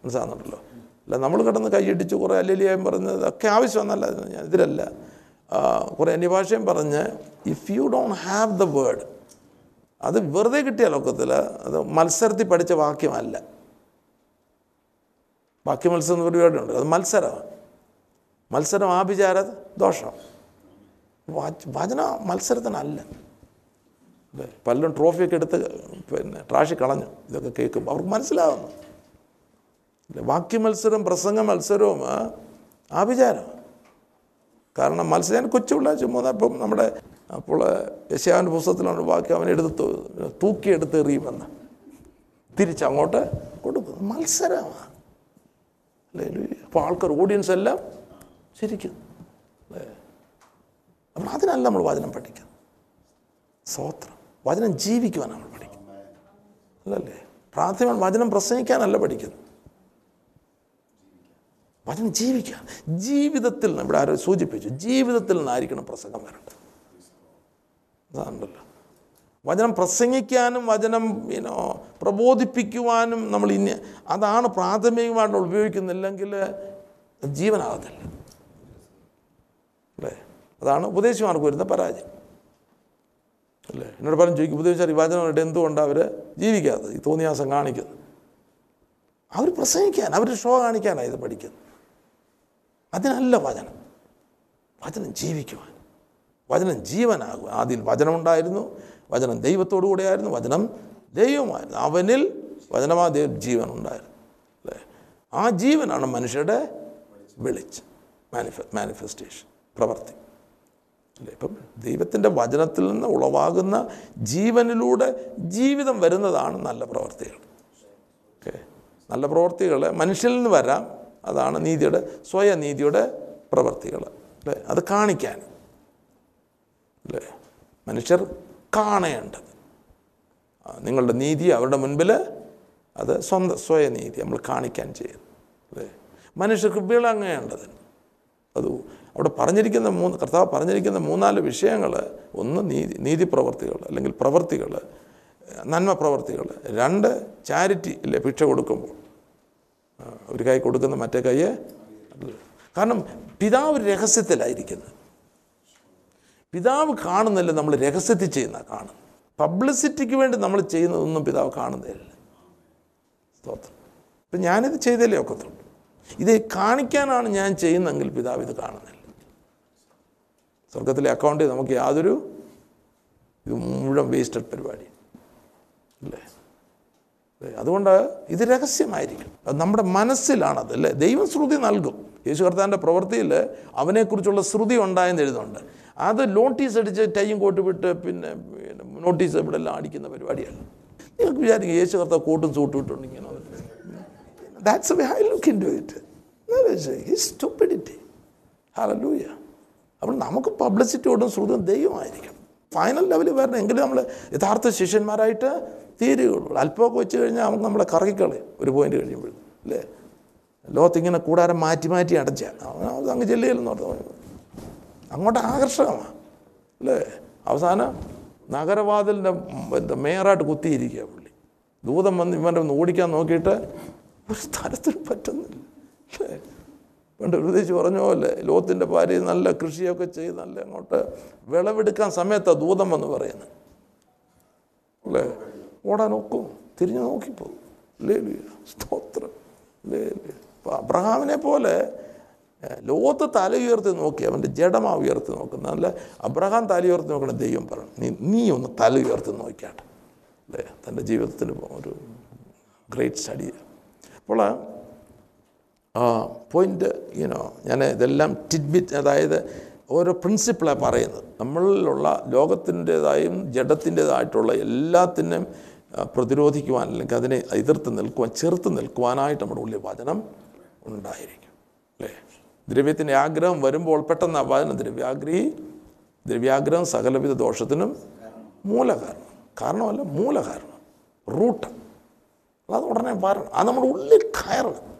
മനസ്സിലാകുന്നുണ്ടല്ലോ അല്ല നമ്മൾ കിടന്ന് കൈയടിച്ച് കുറേ അല്ലെലിയായും പറഞ്ഞത് ഒക്കെ ആവശ്യമെന്നല്ല ഞാൻ ഇതിലല്ല. ആ, കുറേ അന്യഭാഷയും പറഞ്ഞ് if you don't have the word അത് വെറുതെ കിട്ടിയ ലോകത്തിൽ അത് മത്സരത്തിൽ പഠിച്ച വാക്യമല്ല. വാക്യ മത്സരം എന്ന് പരിപാടിയുണ്ട് അത് മത്സരമാണ് മത്സരം ആഭിചാര ദോഷം. വാച- വചന മത്സരത്തിനല്ല. പലരും ട്രോഫിയൊക്കെ എടുത്ത് പിന്നെ ട്രാഷി കളഞ്ഞു ഇതൊക്കെ കേൾക്കുമ്പോൾ അവർക്ക് മനസ്സിലാവുന്നു. വാക്യ മത്സരം പ്രസംഗ മത്സരവും ആഭിചാരം കാരണം മത്സരം ഞാൻ കൊച്ചു പിള്ളേർ ചുമ്മാ ഇപ്പം നമ്മുടെ അപ്പോൾ യശാവിന്റെ പുസ്തകത്തിലാണ് വാക്യം അവനെ എടുത്ത് തൂക്കിയെടുത്ത് എറിയുമെന്ന്. തിരിച്ചങ്ങോട്ട് കൊടുക്കും മത്സരമാണ് അല്ലേ? അപ്പോൾ ആൾക്കാർ ഓഡിയൻസ് എല്ലാം ശരിക്കും അല്ലേ? അപ്പം അതിനല്ല നമ്മൾ വചനം പഠിക്കുന്നത് സ്വോത്രം. വചനം ജീവിക്കുവാനാണ് നമ്മൾ പഠിക്കുന്നത് അല്ലല്ലേ പ്രാഥമിക വചനം പ്രസംഗിക്കാനല്ല പഠിക്കുന്നത്. വചനം ജീവിക്കുക. ജീവിതത്തിൽ നിന്ന് ഇവിടെ ആരോ സൂചിപ്പിച്ചു. ജീവിതത്തിൽ നിന്നായിരിക്കണം പ്രസംഗം വരേണ്ടത്. അതാണല്ലോ. വചനം പ്രസംഗിക്കാനും വചനം ഇനോ പ്രബോധിപ്പിക്കുവാനും നമ്മൾ ഇനി അതാണ് പ്രാഥമികമായിട്ട് ഉപയോഗിക്കുന്നില്ലെങ്കിൽ ജീവനാകത്തില്ല. അല്ലേ? അതാണ് ഉപദേശിമാർക്ക് വരുന്ന പരാജയം. അല്ലേ? എന്നോട് പറഞ്ഞു ചോദിക്കും ഉപദേശിച്ചാൽ ഈ വചനമായിട്ട് എന്തുകൊണ്ടാണ് അവർ ജീവിക്കാത്തത്? ഈ തോന്നിയാസം കാണിക്കുന്നത്. അവർ പ്രസംഗിക്കാൻ അവർ ഷോ കാണിക്കാനാണ് ഇത് പഠിക്കുന്നത്. അതിനല്ല വചനം. വചനം ജീവിക്കുവാൻ. വചനം ജീവനാകുക ആദ്യം വചനമുണ്ടായിരുന്നു. വചനം ദൈവത്തോടു കൂടെയായിരുന്നു വചനം ദൈവമായിരുന്നു അവനിൽ വചനമാ ദൈവ ജീവൻ ഉണ്ടായിരുന്നു അല്ലേ? ആ ജീവനാണ് മനുഷ്യരുടെ വെളിച്ചം മാനിഫെ മാനിഫെസ്റ്റേഷൻ പ്രവർത്തി. അല്ലേ? ഇപ്പം ദൈവത്തിന്റെ വചനത്തിൽ നിന്ന് ഉളവാകുന്ന ജീവനിലൂടെ ജീവിതം വരുന്നതാണ് നല്ല പ്രവർത്തികൾ. ഓക്കെ? നല്ല പ്രവർത്തികൾ മനുഷ്യനിൽ നിന്ന് വരാം. അതാണ് നീതിയുടെ സ്വയനീതിയുടെ പ്രവർത്തികൾ. അല്ലേ? അത് കാണിക്കാൻ. അല്ലേ? മനുഷ്യർ കാണേണ്ടത്. നിങ്ങളുടെ നീതി അവരുടെ മുൻപിൽ അത് സ്വന്തം സ്വയനീതി നമ്മൾ കാണിക്കാൻ ചെയ്യുന്നു. അല്ലേ? മനുഷ്യർക്ക് വിളങ്ങേണ്ടത് അത് അവിടെ പറഞ്ഞിരിക്കുന്ന മൂന്ന് കർത്താവ് പറഞ്ഞിരിക്കുന്ന മൂന്നാൽ വിഷയങ്ങൾ ഒന്ന് നീതി നീതി പ്രവർത്തികൾ അല്ലെങ്കിൽ പ്രവർത്തികൾ നന്മ പ്രവർത്തികൾ രണ്ട് ചാരിറ്റി അല്ലേ? ഭിക്ഷ കൊടുക്കുമ്പോൾ. ഒരു കൈ കൊടുക്കുന്ന മറ്റേ കൈ കാരണം പിതാവ് രഹസ്യത്തിലായിരിക്കുന്നത്. പിതാവ് കാണുന്നില്ല നമ്മൾ രഹസ്യത്തിൽ ചെയ്യുന്ന കാണും പബ്ലിസിറ്റിക്ക് വേണ്ടി നമ്മൾ ചെയ്യുന്നതൊന്നും പിതാവ് കാണുന്നില്ല സ്തോത്രം. ഇപ്പം ഞാനിത് ചെയ്തല്ലേ ഒക്കത്തുള്ളൂ. ഇത് കാണിക്കാനാണ് ഞാൻ ചെയ്യുന്നതെങ്കിൽ പിതാവ് ഇത് കാണുന്നില്ല. സ്വർഗത്തിലെ അക്കൗണ്ടിൽ നമുക്ക് യാതൊരു ഇത് മുഴുവൻ വേസ്റ്റഡ് പരിപാടി അല്ലേ അല്ലേ? അതുകൊണ്ട് ഇത് രഹസ്യമായിരിക്കും. നമ്മുടെ മനസ്സിലാണത് അല്ലേ? ദൈവം ശ്രുതി നൽകും. യേശു കർത്താന്റെ പ്രവൃത്തിയിൽ അവനെക്കുറിച്ചുള്ള ശ്രുതി ഉണ്ടായെന്ന് എഴുതുന്നുണ്ട്. അത് നോട്ടീസ് അടിച്ച് ടൈം കോട്ട് വിട്ട് പിന്നെ നോട്ടീസ് ഇവിടെ എല്ലാം അടിക്കുന്ന പരിപാടിയല്ല നിങ്ങൾക്ക് വിചാരിക്കും യേശു കർത്താവ് കോട്ടും സൂട്ടും ഇട്ടുണ്ട് ഇങ്ങനെ that's look in to it അപ്പോൾ നമുക്ക് പബ്ലിസിറ്റിയോടും ശ്രുതിയും ദൈവമായിരിക്കും. ഫൈനൽ ലെവലിൽ വരണം. എങ്കിലും നമ്മൾ യഥാർത്ഥ ശിഷ്യന്മാരായിട്ട് തീരുകയുള്ളൂ അല്പമൊക്കെ വെച്ച് കഴിഞ്ഞാൽ നമുക്ക് നമ്മളെ കറക്കിക്കളയും ഒരു പോയിന്റ് കഴിയുമ്പോൾ അല്ലേ? ലോകത്ത് ഇങ്ങനെ കൂടാരം മാറ്റി മാറ്റി അടച്ച. അങ്ങ് ചെല്ലുകയില്ലെന്ന് പറഞ്ഞു. അങ്ങോട്ട് ആകർഷകമാണ് അല്ലേ? അവസാനം നഗരവാതിലിന്റെ എന്താ മേയറായിട്ട് കുത്തിയിരിക്കുക പുള്ളി. ദൂതം വന്ന് ഇവന്റെ ഒന്ന് ഓടിക്കാൻ നോക്കിയിട്ട് ഒരു സ്ഥലത്തിന് പറ്റുന്നില്ല അല്ലേ? പണ്ട് പ്രത്യേകിച്ച് പറഞ്ഞ പോലെ ലോകത്തിന്റെ ഭാര്യ നല്ല കൃഷിയൊക്കെ ചെയ്ത് നല്ല അങ്ങോട്ട് വിളവെടുക്കാൻ സമയത്താണ് ദൂതം വന്ന് പറയുന്നത് അല്ലേ? ഓടാൻ ഒക്കും. തിരിഞ്ഞു നോക്കിപ്പോകും ലേലിയ സ്തോത്രം. ലേലിയ അബ്രഹാമിനെ പോലെ ലോകത്ത് തല ഉയർത്തി നോക്കി അവന്റെ ജഡമാ ഉയർത്തി നോക്കുന്നത് അല്ല അബ്രഹാം തല ഉയർത്തി നോക്കണം ദൈവം പറഞ്ഞു നീ നീ ഒന്ന് തല ഉയർത്തി നോക്കിയാട്ടെ. അല്ലേ? തന്റെ ജീവിതത്തിന് ഒരു ഗ്രേറ്റ് സ്റ്റഡി അപ്പോൾ പോയിന്റ് യുനോ ഞാൻ ഇതെല്ലാം ടിഡ്ബിറ്റ് അതായത് ഓരോ പ്രിൻസിപ്പിളാണ് പറയുന്നത്. നമ്മളിലുള്ള ലോകത്തിന്റെതായും ജഡത്തിന്റെതായിട്ടുള്ള എല്ലാത്തിനും പ്രതിരോധിക്കുവാൻ അല്ലെങ്കിൽ അതിനെ എതിർത്ത് നിൽക്കുവാൻ ചെറുത്ത് നിൽക്കുവാനായിട്ട് നമ്മുടെ ഉള്ളിൽ വചനം ഉണ്ടായിരിക്കും. അല്ലേ? ദ്രവ്യത്തിന്റെ ആഗ്രഹം വരുമ്പോൾ പെട്ടെന്ന് വചനം ദ്രവ്യാഗ്രഹി ദ്രവ്യാഗ്രഹം സകലവിധ ദോഷത്തിനും മൂലകാരണം. കാരണമല്ല മൂലകാരണം. റൂട്ട്. അത് ഉടനെ പറയണം അത് നമ്മുടെ ഉള്ളിൽ കയറണം.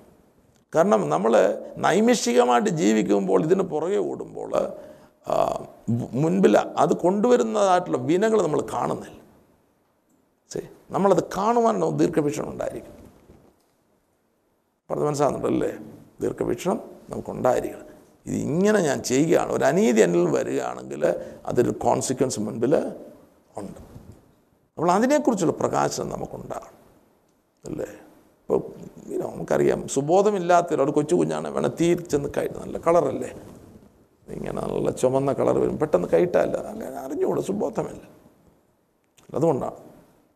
കാരണം നമ്മൾ നൈമിഷികമായിട്ട് ജീവിക്കുമ്പോൾ ഇതിന് പുറകെ ഓടുമ്പോൾ മുൻപിൽ അത് കൊണ്ടുവരുന്നതായിട്ടുള്ള വിനകൾ നമ്മൾ കാണുന്നില്ല. ശരി നമ്മളത് കാണുവാനുള്ള ദീർഘവീക്ഷണം ഉണ്ടായിരിക്കും. പറഞ്ഞത് മനസ്സിലാകുന്നുണ്ടല്ലേ? ദീർഘവീക്ഷണം നമുക്കുണ്ടായിരിക്കണം. ഇത് ഇങ്ങനെ ഞാൻ ചെയ്യുകയാണ്. ഒരു അനീതി എന്നിൽ വരികയാണെങ്കിൽ അതൊരു കോൺസിക്വൻസ് മുൻപിൽ ഉണ്ട്. അപ്പോൾ അതിനെക്കുറിച്ചുള്ള പ്രകാശനം നമുക്കുണ്ടാകണം. അല്ലേ? ഇപ്പോൾ നമുക്കറിയാം. സുബോധമില്ലാത്ത ഒരു കൊച്ചു കുഞ്ഞാണ് വേണം തീ ചെന്ന് കയറ്റ് നല്ല കളറല്ലേ? ഇങ്ങനെ നല്ല ചുമന്ന കളർ വരും. പെട്ടെന്ന് കയറ്റല്ല. അങ്ങനെ അറിഞ്ഞുകൂടെ സുബോധമില്ല. അതുകൊണ്ടാണ്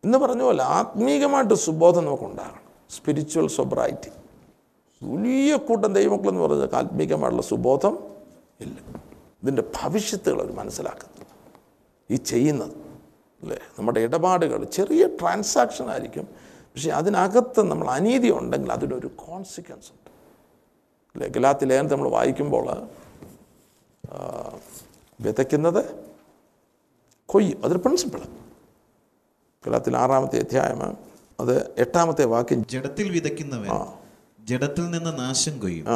ഇന്ന് പറഞ്ഞ പോലെ ആത്മീകമായിട്ട് സുബോധം നമുക്കുണ്ടാകണം. സ്പിരിച്വൽ സൊബ്രൈറ്റി വലിയ കൂട്ടം ദൈവമക്കളെന്ന് പറഞ്ഞാൽ ആത്മീകമായിട്ടുള്ള സുബോധം ഇല്ല. ഇതിന്റെ ഭവിഷ്യത്തുകൾ അവർ മനസ്സിലാക്കുന്നത് ഈ ചെയ്യുന്നത് അല്ലേ? നമ്മുടെ ഇടപാടുകൾ ചെറിയ ട്രാൻസാക്ഷൻ ആയിരിക്കും. പക്ഷേ അതിനകത്ത് നമ്മൾ അനീതി ഉണ്ടെങ്കിൽ അതിനൊരു കോൺസിക്വൻസ് ഉണ്ട്. അല്ലേ? ഗലാത്തി ലേഖനത്തെ നമ്മൾ വായിക്കുമ്പോൾ വിതയ്ക്കുന്നത് കൊയ്യും. അതൊരു പ്രിൻസിപ്പിൾ ഗലാത്തിൽ ആറാമത്തെ അധ്യായം അത് എട്ടാമത്തെ വാക്യം. ജഡത്തിൽ വിതയ്ക്കുന്നവൻ ജഡത്തിൽ നിന്ന് നാശം കൊയ്യും.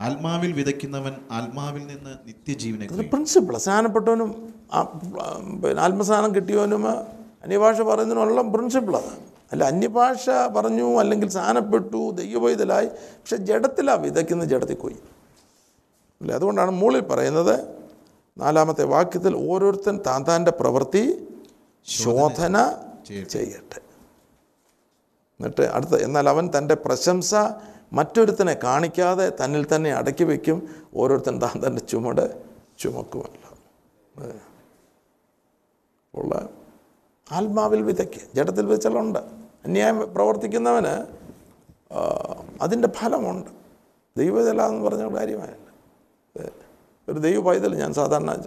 ആത്മാവിൽ വിതയ്ക്കുന്നവൻ ആത്മാവിൽ നിന്ന് നിത്യജീവനെ കൊയ്യും. പ്രിൻസിപ്പിൾ സ്നാനപ്പെട്ടവനും പിന്നെ ആത്മസ്നാനം കിട്ടിയവനും അന്യഭാഷ പറയുന്നതിനുള്ള പ്രിൻസിപ്പിൾ അതാണ്. അല്ല അന്യഭാഷ പറഞ്ഞു അല്ലെങ്കിൽ സാധനപ്പെട്ടു ദൈവവൈതലായി പക്ഷെ ജഡത്തിലാണ് വിതയ്ക്കുന്ന ജഡത്തിൽ പോയി. അല്ലേ അതുകൊണ്ടാണ് മുകളിൽ പറയുന്നത് നാലാമത്തെ വാക്യത്തിൽ ഓരോരുത്തൻ താൻ താന്റെ പ്രവൃത്തി ശോധന ചെയ്യട്ടെ. എന്നിട്ട് അടുത്ത എന്നാൽ അവൻ തന്റെ പ്രശംസ മറ്റൊരുത്തനെ കാണിക്കാതെ തന്നിൽ തന്നെ അടക്കി വയ്ക്കും ഓരോരുത്തൻ താൻ തന്റെ ചുമട് ചുമക്കുമല്ലോ. ഉള്ള ആത്മാവിൽ വിതയ്ക്ക്. ജഡത്തിൽ വിതച്ചുണ്ട് അന്യായം പ്രവർത്തിക്കുന്നവന് അതിന്റെ ഫലമുണ്ട്. ദൈവതല എന്ന് പറഞ്ഞ കാര്യമായല്ല. ഏ. ഒരു ദൈവ പൈതൽ ഞാൻ സാധാരണ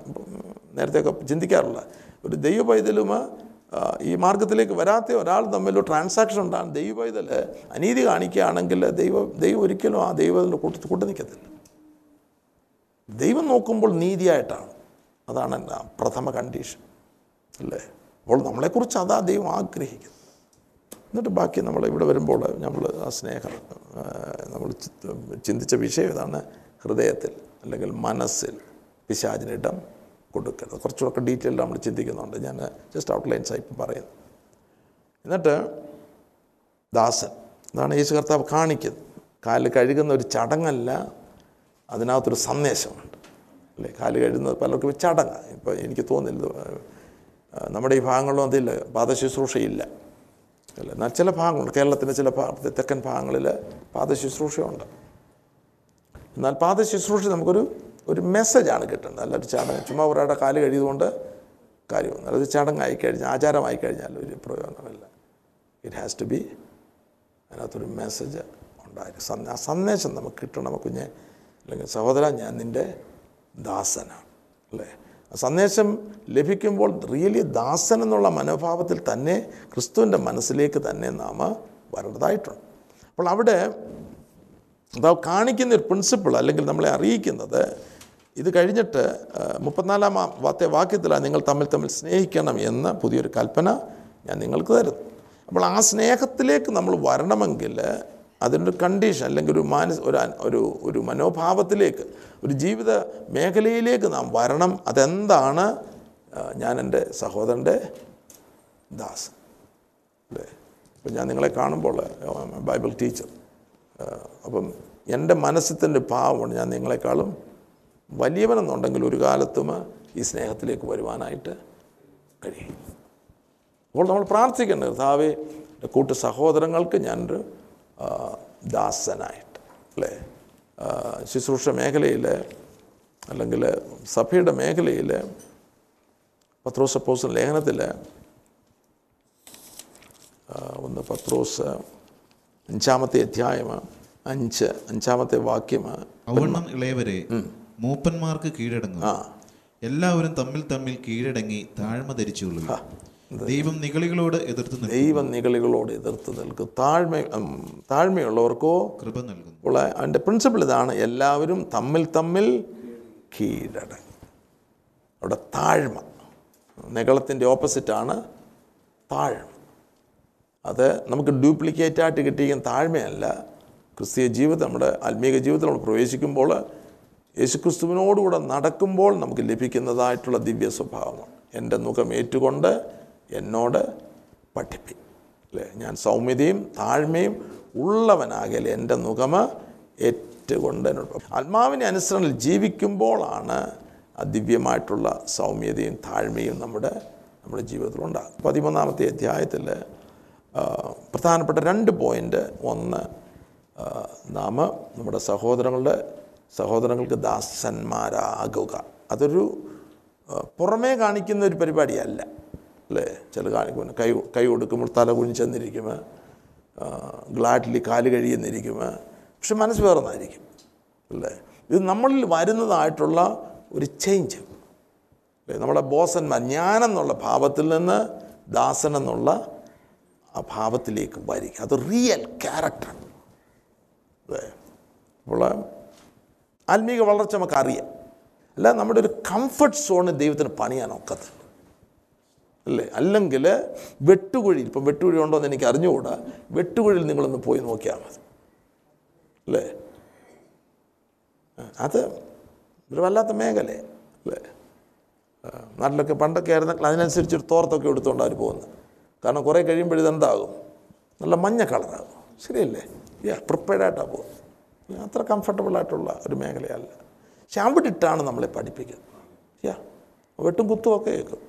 നേരത്തെയൊക്കെ ചിന്തിക്കാറില്ല ഒരു ദൈവ പൈതലും ഈ മാർഗത്തിലേക്ക് വരാത്ത ഒരാൾ തമ്മിൽ ട്രാൻസാക്ഷൻ ഉണ്ടാകും. ദൈവ പൈതൽ അനീതി കാണിക്കുകയാണെങ്കിൽ ദൈവ ദൈവം ഒരിക്കലും ആ ദൈവത്തിന്റെ കൂട്ടത്തിൽ കൂട്ടി നിൽക്കത്തില്ല. ദൈവം നോക്കുമ്പോൾ നീതിയായിട്ടാണ്. അതാണ് എന്റെ പ്രഥമ കണ്ടീഷൻ അല്ലേ? അപ്പോൾ നമ്മളെക്കുറിച്ച് അതാ ദൈവം ആഗ്രഹിക്കുന്നത്. എന്നിട്ട് ബാക്കി നമ്മൾ ഇവിടെ വരുമ്പോൾ നമ്മൾ ആ സ്നേഹം നമ്മൾ ചിന്തിച്ച വിഷയം ഇതാണ് ഹൃദയത്തിൽ അല്ലെങ്കിൽ മനസ്സിൽ പിശാചിനിടം കൊടുക്കരുത്. കുറച്ചുകൂടെ ഡീറ്റെയിൽഡ് നമ്മൾ ചിന്തിക്കുന്നുണ്ട്. ഞാൻ ജസ്റ്റ് ഔട്ട്ലൈൻസ് ആയിട്ട് പറയുന്നു. എന്നിട്ട് ദാസൻ അതാണ് യേശു കർത്താവ് കാണിക്കുന്നത്. കാൽ കഴുകുന്ന ഒരു ചടങ്ങല്ല അതിനകത്തൊരു സന്ദേശമുണ്ട്. അല്ലേ? കാൽ കഴുകുന്നത് പലർക്കും ഒരു ചടങ്ങാണ് ഇപ്പോൾ എനിക്ക് തോന്നില്ല നമ്മുടെ ഈ ഭാഗങ്ങളിലും അതില്ല. പാദശുശ്രൂഷയില്ല. അല്ല എന്നാൽ ചില ഭാഗങ്ങളുണ്ട് കേരളത്തിന്റെ ചില തെക്കൻ ഭാഗങ്ങളിൽ പാദശുശ്രൂഷയുണ്ട് എന്നാൽ പാദശുശ്രൂഷ നമുക്കൊരു ഒരു മെസ്സേജാണ് കിട്ടുന്നത്. അല്ല ഒരു ചടങ്ങ്. ചുമ്മാ ഒരാളുടെ കാൽ കഴിയതുകൊണ്ട് കാര്യമൊന്നും അത് ചടങ്ങായി കഴിഞ്ഞാൽ ആചാരമായി കഴിഞ്ഞാൽ ഒരു പ്രയോജനമില്ല ഇറ്റ് ഹാസ് ടു ബി അതിനകത്തൊരു മെസ്സേജ് ഉണ്ടായിരുന്നു സന്ദേ- ആ സന്ദേശം നമുക്ക് കിട്ടണം കുഞ്ഞെ. അല്ലെങ്കിൽ സഹോദര ഞാൻ നിന്റെ ദാസനാണ്. അല്ലേ? സന്ദേശം ലഭിക്കുമ്പോൾ റിയലി ദാസൻ എന്നുള്ള മനോഭാവത്തിൽ തന്നെ ക്രിസ്തുവിന്റെ മനസ്സിലേക്ക് തന്നെ നാം വരേണ്ടതായിട്ടുണ്ട്. അപ്പോൾ അവിടെ കാണിക്കുന്ന ഒരു പ്രിൻസിപ്പിൾ അല്ലെങ്കിൽ നമ്മളെ അറിയിക്കുന്നത് ഇത് കഴിഞ്ഞിട്ട് മുപ്പത്തിനാലാം വാത്തെ വാക്യത്തിലാണ് നിങ്ങൾ തമ്മിൽ തമ്മിൽ സ്നേഹിക്കണം എന്ന പുതിയൊരു കൽപ്പന ഞാൻ നിങ്ങൾക്ക് തരുന്നു. അപ്പോൾ ആ സ്നേഹത്തിലേക്ക് നമ്മൾ വരണമെങ്കിൽ അതിന്റെ കണ്ടീഷൻ അല്ലെങ്കിൽ ഒരു മാനസ് ഒരു ഒരു ഒരു മനോഭാവത്തിലേക്ക് ഒരു ജീവിത മേഖലയിലേക്ക് നാം വരണം. അതെന്താണ്? ഞാൻ എന്റെ സഹോദരന്റെ ദാസൻ അല്ലേ? ഇപ്പം ഞാൻ നിങ്ങളെ കാണുമ്പോൾ ബൈബിൾ ടീച്ചർ. അപ്പം എന്റെ മനസ്സിന്റെ ഭാവമാണ് ഞാൻ നിങ്ങളെക്കാളും വലിയവനെന്നുണ്ടെങ്കിൽ ഒരു കാലത്തും ഈ സ്നേഹത്തിലേക്ക് വരുവാനായിട്ട് കഴിയും. അപ്പോൾ നമ്മൾ പ്രാർത്ഥിക്കേണ്ടത് കർത്താവേ എന്റെ കൂട്ടു സഹോദരങ്ങൾക്ക് ഞാനൊരു ദാസനായിട്ട് അല്ലേ? ശുശ്രൂഷ മേഖലയിൽ അല്ലെങ്കിൽ സഭയുടെ മേഖലയിൽ പത്രോസ് അപ്പോസൻ ലേഖനത്തിൽ ഒന്ന് പത്രോസ് അഞ്ചാമത്തെ അധ്യായം അഞ്ച് അഞ്ചാമത്തെ വാക്യം ഇളയവരെ മൂപ്പന്മാർക്ക് കീഴടങ്ങും എല്ലാവരും തമ്മിൽ തമ്മിൽ കീഴടങ്ങി താഴ്മ ധരിച്ചുകൊള്ളുക. ദൈവം നികളികളോട് എതിർത്ത് ദൈവം നികളികളോട് എതിർത്ത് നിൽക്കും താഴ്മ താഴ്മയുള്ളവർക്കോ കൃപ നൽകും ഉള്ള അതിന്റെ പ്രിൻസിപ്പിൾ ഇതാണ് എല്ലാവരും തമ്മിൽ തമ്മിൽ കീഴടങ്ങും. അവിടെ താഴ്മ. നികളത്തിന്റെ ഓപ്പോസിറ്റാണ് താഴ്മ. അത് നമുക്ക് ഡ്യൂപ്ലിക്കേറ്റ് ആയിട്ട് കിട്ടിയിരിക്കുന്ന താഴ്മയല്ല. ക്രിസ്തീയ ജീവിതം നമ്മുടെ ആത്മീയ ജീവിതത്തിൽ നമ്മൾ പ്രവേശിക്കുമ്പോൾ യേശുക്രിസ്തുവിനോടുകൂടെ നടക്കുമ്പോൾ നമുക്ക് ലഭിക്കുന്നതായിട്ടുള്ള ദിവ്യ സ്വഭാവമാണ് എന്റെ മുഖം ഏറ്റുകൊണ്ട് എന്നോട് പഠിപ്പി. അല്ലേ ഞാൻ സൗമ്യതയും താഴ്മയും ഉള്ളവനാകൽ എന്റെ മുഖമ ഏറ്റുകൊണ്ട് എന്നോട് ആത്മാവിനെ അനുസരണയിൽ ജീവിക്കുമ്പോഴാണ് ആ ദിവ്യമായിട്ടുള്ള സൗമ്യതയും താഴ്മയും നമ്മുടെ നമ്മുടെ ജീവിതത്തിലുണ്ടാകും പതിമൂന്നാമത്തെ അധ്യായത്തിൽ പ്രധാനപ്പെട്ട രണ്ട് പോയിന്റ് ഒന്ന് നാം നമ്മുടെ സഹോദരങ്ങളുടെ സഹോദരങ്ങൾക്ക് ദാസന്മാരാകുക. അതൊരു പുറമേ കാണിക്കുന്ന ഒരു പരിപാടിയല്ല. അല്ലേ ചില കാണിക്കും കൈ കൈ കൊടുക്കുമ്പോൾ തല കുനിച്ചെന്നിരിക്കും ഗ്ലാഡ്ലി കാൽ കഴിയുന്നിരിക്കും പക്ഷെ മനസ്സ് വേറൊന്നായിരിക്കും. അല്ലേ ഇത് നമ്മളിൽ വരുന്നതായിട്ടുള്ള ഒരു ചേഞ്ച് അല്ലേ നമ്മുടെ ബോസന്മാർ ഞാനെന്നുള്ള ഭാവത്തിൽ നിന്ന് ദാസൻ എന്നുള്ള ആ ഭാവത്തിലേക്ക് വരിക. അത് റിയൽ ക്യാരക്ടർ അല്ലേ അപ്പോൾ ആത്മീക വളർച്ച നമുക്കറിയാം. അല്ല നമ്മുടെ ഒരു കംഫർട്ട് സോണ് ദൈവത്തിന് പണിയാൻ ഒക്കത്തില്ല. അല്ലേ? അല്ലെങ്കിൽ വെട്ടുകുഴിയിൽ ഇപ്പം വെട്ടുകുഴി ഉണ്ടോ എന്ന് എനിക്ക് അറിഞ്ഞുകൂടാ. വെട്ടുകുഴിയിൽ നിങ്ങളൊന്ന് പോയി നോക്കിയാൽ മതി. അല്ലേ? അത് ഒരു വല്ലാത്ത മേഖല അല്ലേ? നാട്ടിലൊക്കെ പണ്ടൊക്കെ ആയിരുന്നെങ്കിൽ അതിനനുസരിച്ച് ഒരു തോർത്തൊക്കെ എടുത്തുകൊണ്ട് അവർ പോകുന്നത്. കാരണം കുറേ കഴിയുമ്പോൾ ഇതെന്താകും? നല്ല മഞ്ഞ കളറാകും. ശരിയല്ലേ? യാ പ്രിപ്പയർഡായിട്ടാണ് പോകുന്നത്. അത്ര കംഫർട്ടബിൾ ആയിട്ടുള്ള ഒരു മേഖലയല്ല. പക്ഷെ അവിടെ ഇട്ടാണ് നമ്മളെ പഠിപ്പിക്കുന്നത്. യാ വെട്ടും കുത്തുമൊക്കെ കേൾക്കും.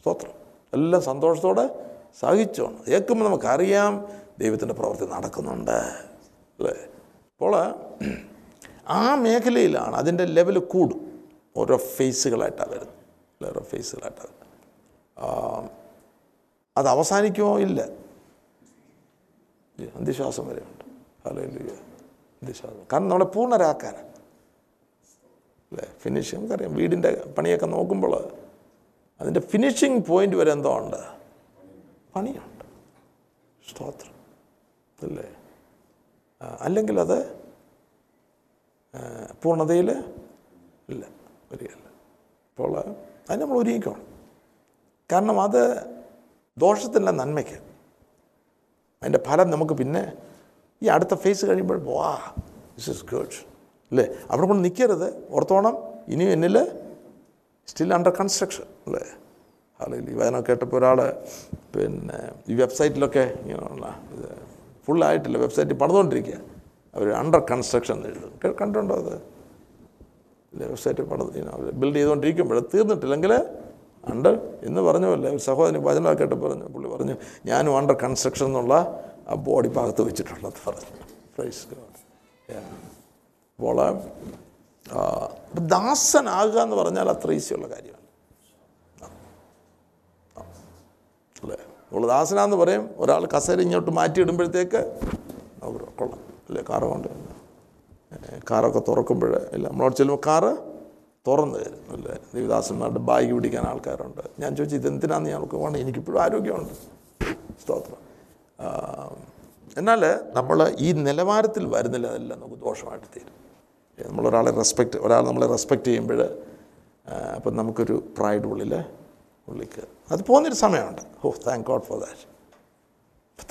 സ്തോത്രം. എല്ലാം സന്തോഷത്തോടെ സഹിച്ചോണം. കേൾക്കുമ്പോൾ നമുക്കറിയാം ദൈവത്തിന്റെ പ്രവൃത്തി നടക്കുന്നുണ്ട്. അല്ലേ? അപ്പോൾ ആ മേഖലയിലാണ് അതിന്റെ ലെവൽ കൂടും. ഓരോ ഫേസുകളായിട്ടാണ് വരുന്നത്. ഓരോ ഫേസുകളായിട്ടാണ് വരുന്നത്. അത് അവസാനിക്കുമോ? ഇല്ല. അന്ധിശ്വാസം വരെയുണ്ട്. അല്ലെങ്കിൽ അന്ധിശ്വാസം കാരണം നമ്മളെ പൂർണരാക്കാനാണ്. അല്ലേ? ഫിനിഷിങ് നമുക്കറിയാം. വീടിന്റെ പണിയൊക്കെ നോക്കുമ്പോൾ അതിന്റെ ഫിനിഷിങ് പോയിന്റ് വരെ എന്തോ ഉണ്ട്. പണിയുണ്ട്. സ്തോത്രം. അല്ലേ? അല്ലെങ്കിൽ അത് പൂർണതയിൽ ഇല്ല. വരികയല്ല അപ്പോൾ അത് നമ്മൾ ഒരുങ്ങിക്കണം. കാരണം അത് ദോഷത്തിന്റെ നന്മയ്ക്ക്. അതിന്റെ ഫലം നമുക്ക് പിന്നെ ഈ അടുത്ത ഫേസ് കഴിയുമ്പോൾ വാ ദിസ് ഇസ് ഗുഡ് അല്ലേ? അവിടെ കൊണ്ട് നിൽക്കരുത്. ഓർത്തോണം ഇനിയും എന്നിൽ സ്റ്റിൽ അണ്ടർ കൺസ്ട്രക്ഷൻ അല്ലേ അല്ലെങ്കിൽ ഈ വചനം കേട്ടപ്പോൾ ഒരാൾ പിന്നെ ഈ വെബ്സൈറ്റിലൊക്കെ ഇങ്ങനെയുള്ള ഇത് ഫുള്ളായിട്ടില്ല. വെബ്സൈറ്റ് പണിതുകൊണ്ടിരിക്കുക അവർ അണ്ടർ കൺസ്ട്രക്ഷൻ എഴുതും കണ്ടിട്ടുണ്ടോ അത്? വെബ്സൈറ്റ് പണിത് ബിൽഡ് ചെയ്തുകൊണ്ടിരിക്കുമ്പോൾ തീർന്നിട്ടില്ലെങ്കിൽ അണ്ടർ എന്ന് പറഞ്ഞു ഒരു സഹോദരൻ കേട്ട് പറഞ്ഞു. പുള്ളി പറഞ്ഞു ഞാനും അണ്ടർ കൺസ്ട്രക്ഷൻ എന്നുള്ള ആ ബോഡി ഭാഗത്ത് വെച്ചിട്ടുള്ളത് പറഞ്ഞു. പ്രൈസ് അപ്പോൾ ദാസനാകുക എന്ന് പറഞ്ഞാൽ അത്ര ഈസിയുള്ള കാര്യമാണ് അല്ലേ നമ്മൾ ദാസനാന്ന് പറയും ഒരാൾ കസേര ഇങ്ങോട്ട് മാറ്റിയിടുമ്പോഴത്തേക്ക് കൊള്ളാം. അല്ലേ? കാറ് കൊണ്ട് കാറൊക്കെ തുറക്കുമ്പോൾ ഇല്ല നമ്മളോട് ചെല്ലുമ്പോൾ കാറ് തുറന്നു തരും. അല്ലേ? ദേവിദാസന്മാരുടെ ബാഗ് പിടിക്കാൻ ആൾക്കാരുണ്ട്. ഞാൻ ചോദിച്ചു ഇതെന്തിനാന്ന് ഞങ്ങൾക്ക് വേണം? എനിക്കിപ്പോഴും ആരോഗ്യമുണ്ട്. സ്തോത്രം. എന്നാൽ നമ്മൾ ഈ നിലവാരത്തിൽ വരുന്നില്ല അതെല്ലാം നമുക്ക് ദോഷമായിട്ട് തീരും. നമ്മളൊരാളെ റെസ്പെക്റ്റ് ഒരാൾ നമ്മളെ റെസ്പെക്റ്റ് ചെയ്യുമ്പോൾ അപ്പം നമുക്കൊരു പ്രൈഡ് ഉള്ളിൽ ഉള്ളിക്ക്. അത് പോകുന്നൊരു സമയമുണ്ട്. ഓ thank God for that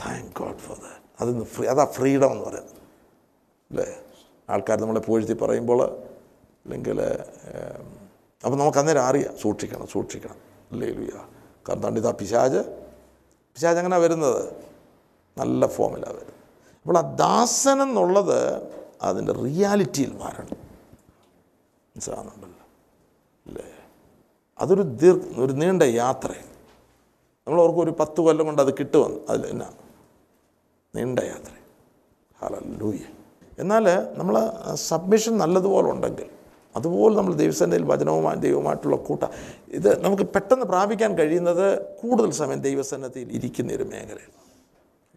thank God for that അതൊന്ന് ഫ്രീ അതാ ഫ്രീഡം എന്ന് പറയുന്നത്. അല്ലേ? ആൾക്കാർ നമ്മളെ പൂഴ്ത്തി പറയുമ്പോൾ അല്ലെങ്കിൽ അപ്പം നമുക്ക് അന്നേരം അറിയാം. സൂക്ഷിക്കണം സൂക്ഷിക്കണം. അല്ലേ ലുയ കാരണം തണ്ടിതാ പിശാജ്. പിശാജ് അങ്ങനെ വരുന്നത്? നല്ല ഫോമിലാണ് വരുന്നത്. അപ്പോൾ ആ ദാസൻ എന്നുള്ളത് അതിന്റെ റിയാലിറ്റിയിൽ മാറണം. മനസ്സിലാകുന്നുണ്ടല്ലോ അല്ലേ? അതൊരു ദീർ ഒരു നീണ്ട യാത്രയാണ്. നമ്മൾ ഓർക്കും ഒരു പത്ത് കൊല്ലം കൊണ്ട് അത് കിട്ടുമെന്ന്. അതിൽ എന്നാ? നീണ്ട യാത്ര ഹലൂയ എന്നാൽ നമ്മൾ സബ്മിഷൻ നല്ലതുപോലെ ഉണ്ടെങ്കിൽ അതുപോലെ നമ്മൾ ദൈവസേനയിൽ വചനവുമായി ദൈവവുമായിട്ടുള്ള കൂട്ട ഇത് നമുക്ക് പെട്ടെന്ന് പ്രാപിക്കാൻ കഴിയുന്നത് കൂടുതൽ സമയം ദൈവസന്നദ്ധയിൽ ഇരിക്കുന്ന ഒരു മേഖലയാണ്.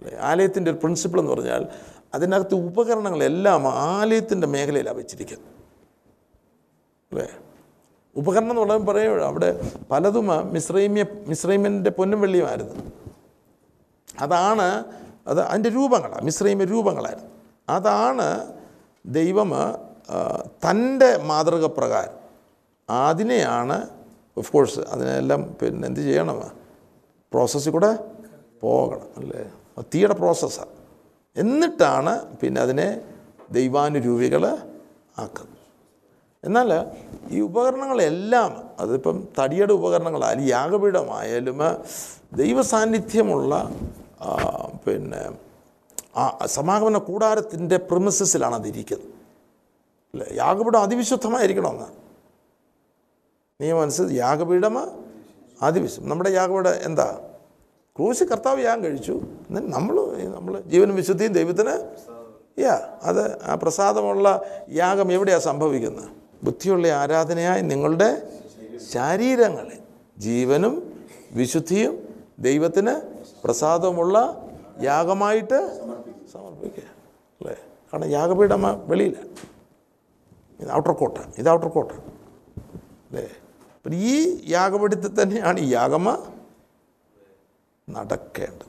അല്ലേ? ആലയത്തിന്റെ ഒരു പ്രിൻസിപ്പിൾ എന്ന് പറഞ്ഞാൽ അതിനകത്ത് ഉപകരണങ്ങളെല്ലാം ആലയത്തിന്റെ മേഖലയിലാണ് വെച്ചിരിക്കുന്നത്. അല്ലേ? ഉപകരണം എന്ന് പറയുമ്പോൾ പറയുമ്പോഴും അവിടെ പലതും മിശ്രൈമ്യ മിശ്രൈമ്യന്റെ പൊന്നും വെള്ളിയുമായിരുന്നു അതാണ് അത് അതിന്റെ രൂപങ്ങളാണ് മിശ്രൈമ്യ രൂപങ്ങളായിരുന്നു. അതാണ് ദൈവം തന്റെ മാതൃക പ്രകാരം അതിനെയാണ് ഓഫ് കോഴ്സ് അതിനെല്ലാം പിന്നെ എന്ത് ചെയ്യണം? പ്രോസസ്സിൽ കൂടെ പോകണം അല്ലേ? തീയുടെ പ്രോസസ്സാണ് എന്നിട്ടാണ് പിന്നെ അതിനെ ദൈവാനുരൂപികൾ ആക്കുന്നത്. എന്നാൽ ഈ ഉപകരണങ്ങളെല്ലാം അതിപ്പം തടിയുടെ ഉപകരണങ്ങളായാലും യാഗപീഠമായാലും ദൈവസാന്നിധ്യമുള്ള പിന്നെ ആ സമാഗമന കൂടാരത്തിന്റെ പ്രിമിസസിലാണ് അതിരിക്കുന്നത്. അല്ലേ? യാഗപീഠം അതിവിശുദ്ധമായിരിക്കണമെന്ന്. നിയമനുസരിച്ച് യാഗപീഠം അതിവിശുദ്ധം. നമ്മുടെ യാഗപീഠം എന്താ? ക്രൂശ് കർത്താവ് യാഗം കഴിച്ചു. എന്നാൽ നമ്മൾ നമ്മൾ ജീവനും വിശുദ്ധിയും ദൈവത്തിന് യാ അത് ആ പ്രസാദമുള്ള യാഗം എവിടെയാണ് സംഭവിക്കുന്നത്? ബുദ്ധിയുള്ള ആരാധനയായി നിങ്ങളുടെ ശരീരങ്ങളെ ജീവനും വിശുദ്ധിയും ദൈവത്തിന് പ്രസാദമുള്ള യാഗമായിട്ട് സമർപ്പിക്കുക. അല്ലേ? കാരണം യാഗപീഠം വെളിയിലാണ് ഇത് ഔട്ടർ കോട്ട ഇത് ഔട്ടർ കോട്ട. അല്ലേ? അപ്പം ഈ യാഗപീഠത്തിൽ തന്നെയാണ് ഈ യാഗമ നടക്കേണ്ടത്.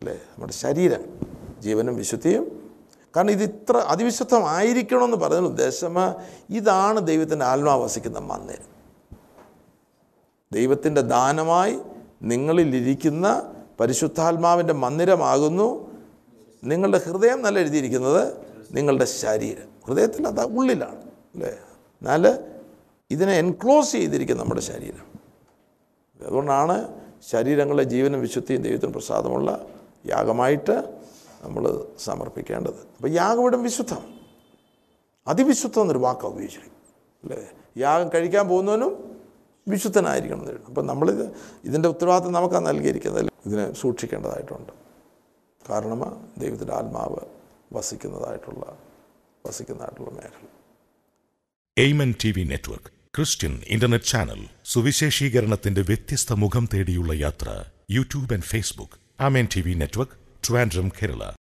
അല്ലേ? നമ്മുടെ ശരീരം ജീവനും വിശുദ്ധിയും കാരണം ഇത് ഇത്ര അതിവിശുദ്ധമായിരിക്കണമെന്ന് പറയുന്ന ഉദ്ദേശം ഇതാണ് ദൈവത്തിന്റെ ആത്മാവസിക്കുന്ന മന്ദിരം. ദൈവത്തിന്റെ ദാനമായി നിങ്ങളിലിരിക്കുന്ന പരിശുദ്ധാത്മാവിന്റെ മന്ദിരമാകുന്നു. നിങ്ങളുടെ ഹൃദയം നല്ല എഴുതിയിരിക്കുന്നത് നിങ്ങളുടെ ശരീരം. ഹൃദയത്തിൽ അത് ഉള്ളിലാണ് അല്ലേ? എന്നാൽ ഇതിനെ എൻക്ലോസ് ചെയ്തിരിക്കുന്നു നമ്മുടെ ശരീരം. അതുകൊണ്ടാണ് ശരീരങ്ങളെ ജീവനും വിശുദ്ധിയും ദൈവത്തിന് പ്രസാദമുള്ള യാഗമായിട്ട് നമ്മൾ സമർപ്പിക്കേണ്ടത്. അപ്പോൾ യാഗപീഠം വിശുദ്ധം. അതിവിശുദ്ധം എന്നൊരു വാക്കാണ് ഉപയോഗിച്ചിരിക്കും അല്ലേ? യാഗം കഴിക്കാൻ പോകുന്നവനും വിശുദ്ധനായിരിക്കണം എന്ന് അപ്പം നമ്മളിത് ഇതിന്റെ ഉത്തരവാദിത്വം നമുക്കാണ് നൽകിയിരിക്കുന്നത്. ഇതിനെ സൂക്ഷിക്കേണ്ടതായിട്ടുണ്ട്. കാരണം ദൈവത്തിന്റെ ആത്മാവ് വസിക്കുന്നതായിട്ടുള്ള വസിക്കുന്നതായിട്ടുള്ള മേഖല. Amen T V network Christian internet channel സുവിശേഷീകരണത്തിന്റെ വ്യത്യസ്ത മുഖം തേടിയുള്ള യാത്ര YouTube and Facebook. Amen T V network Trivandrum, Kerala.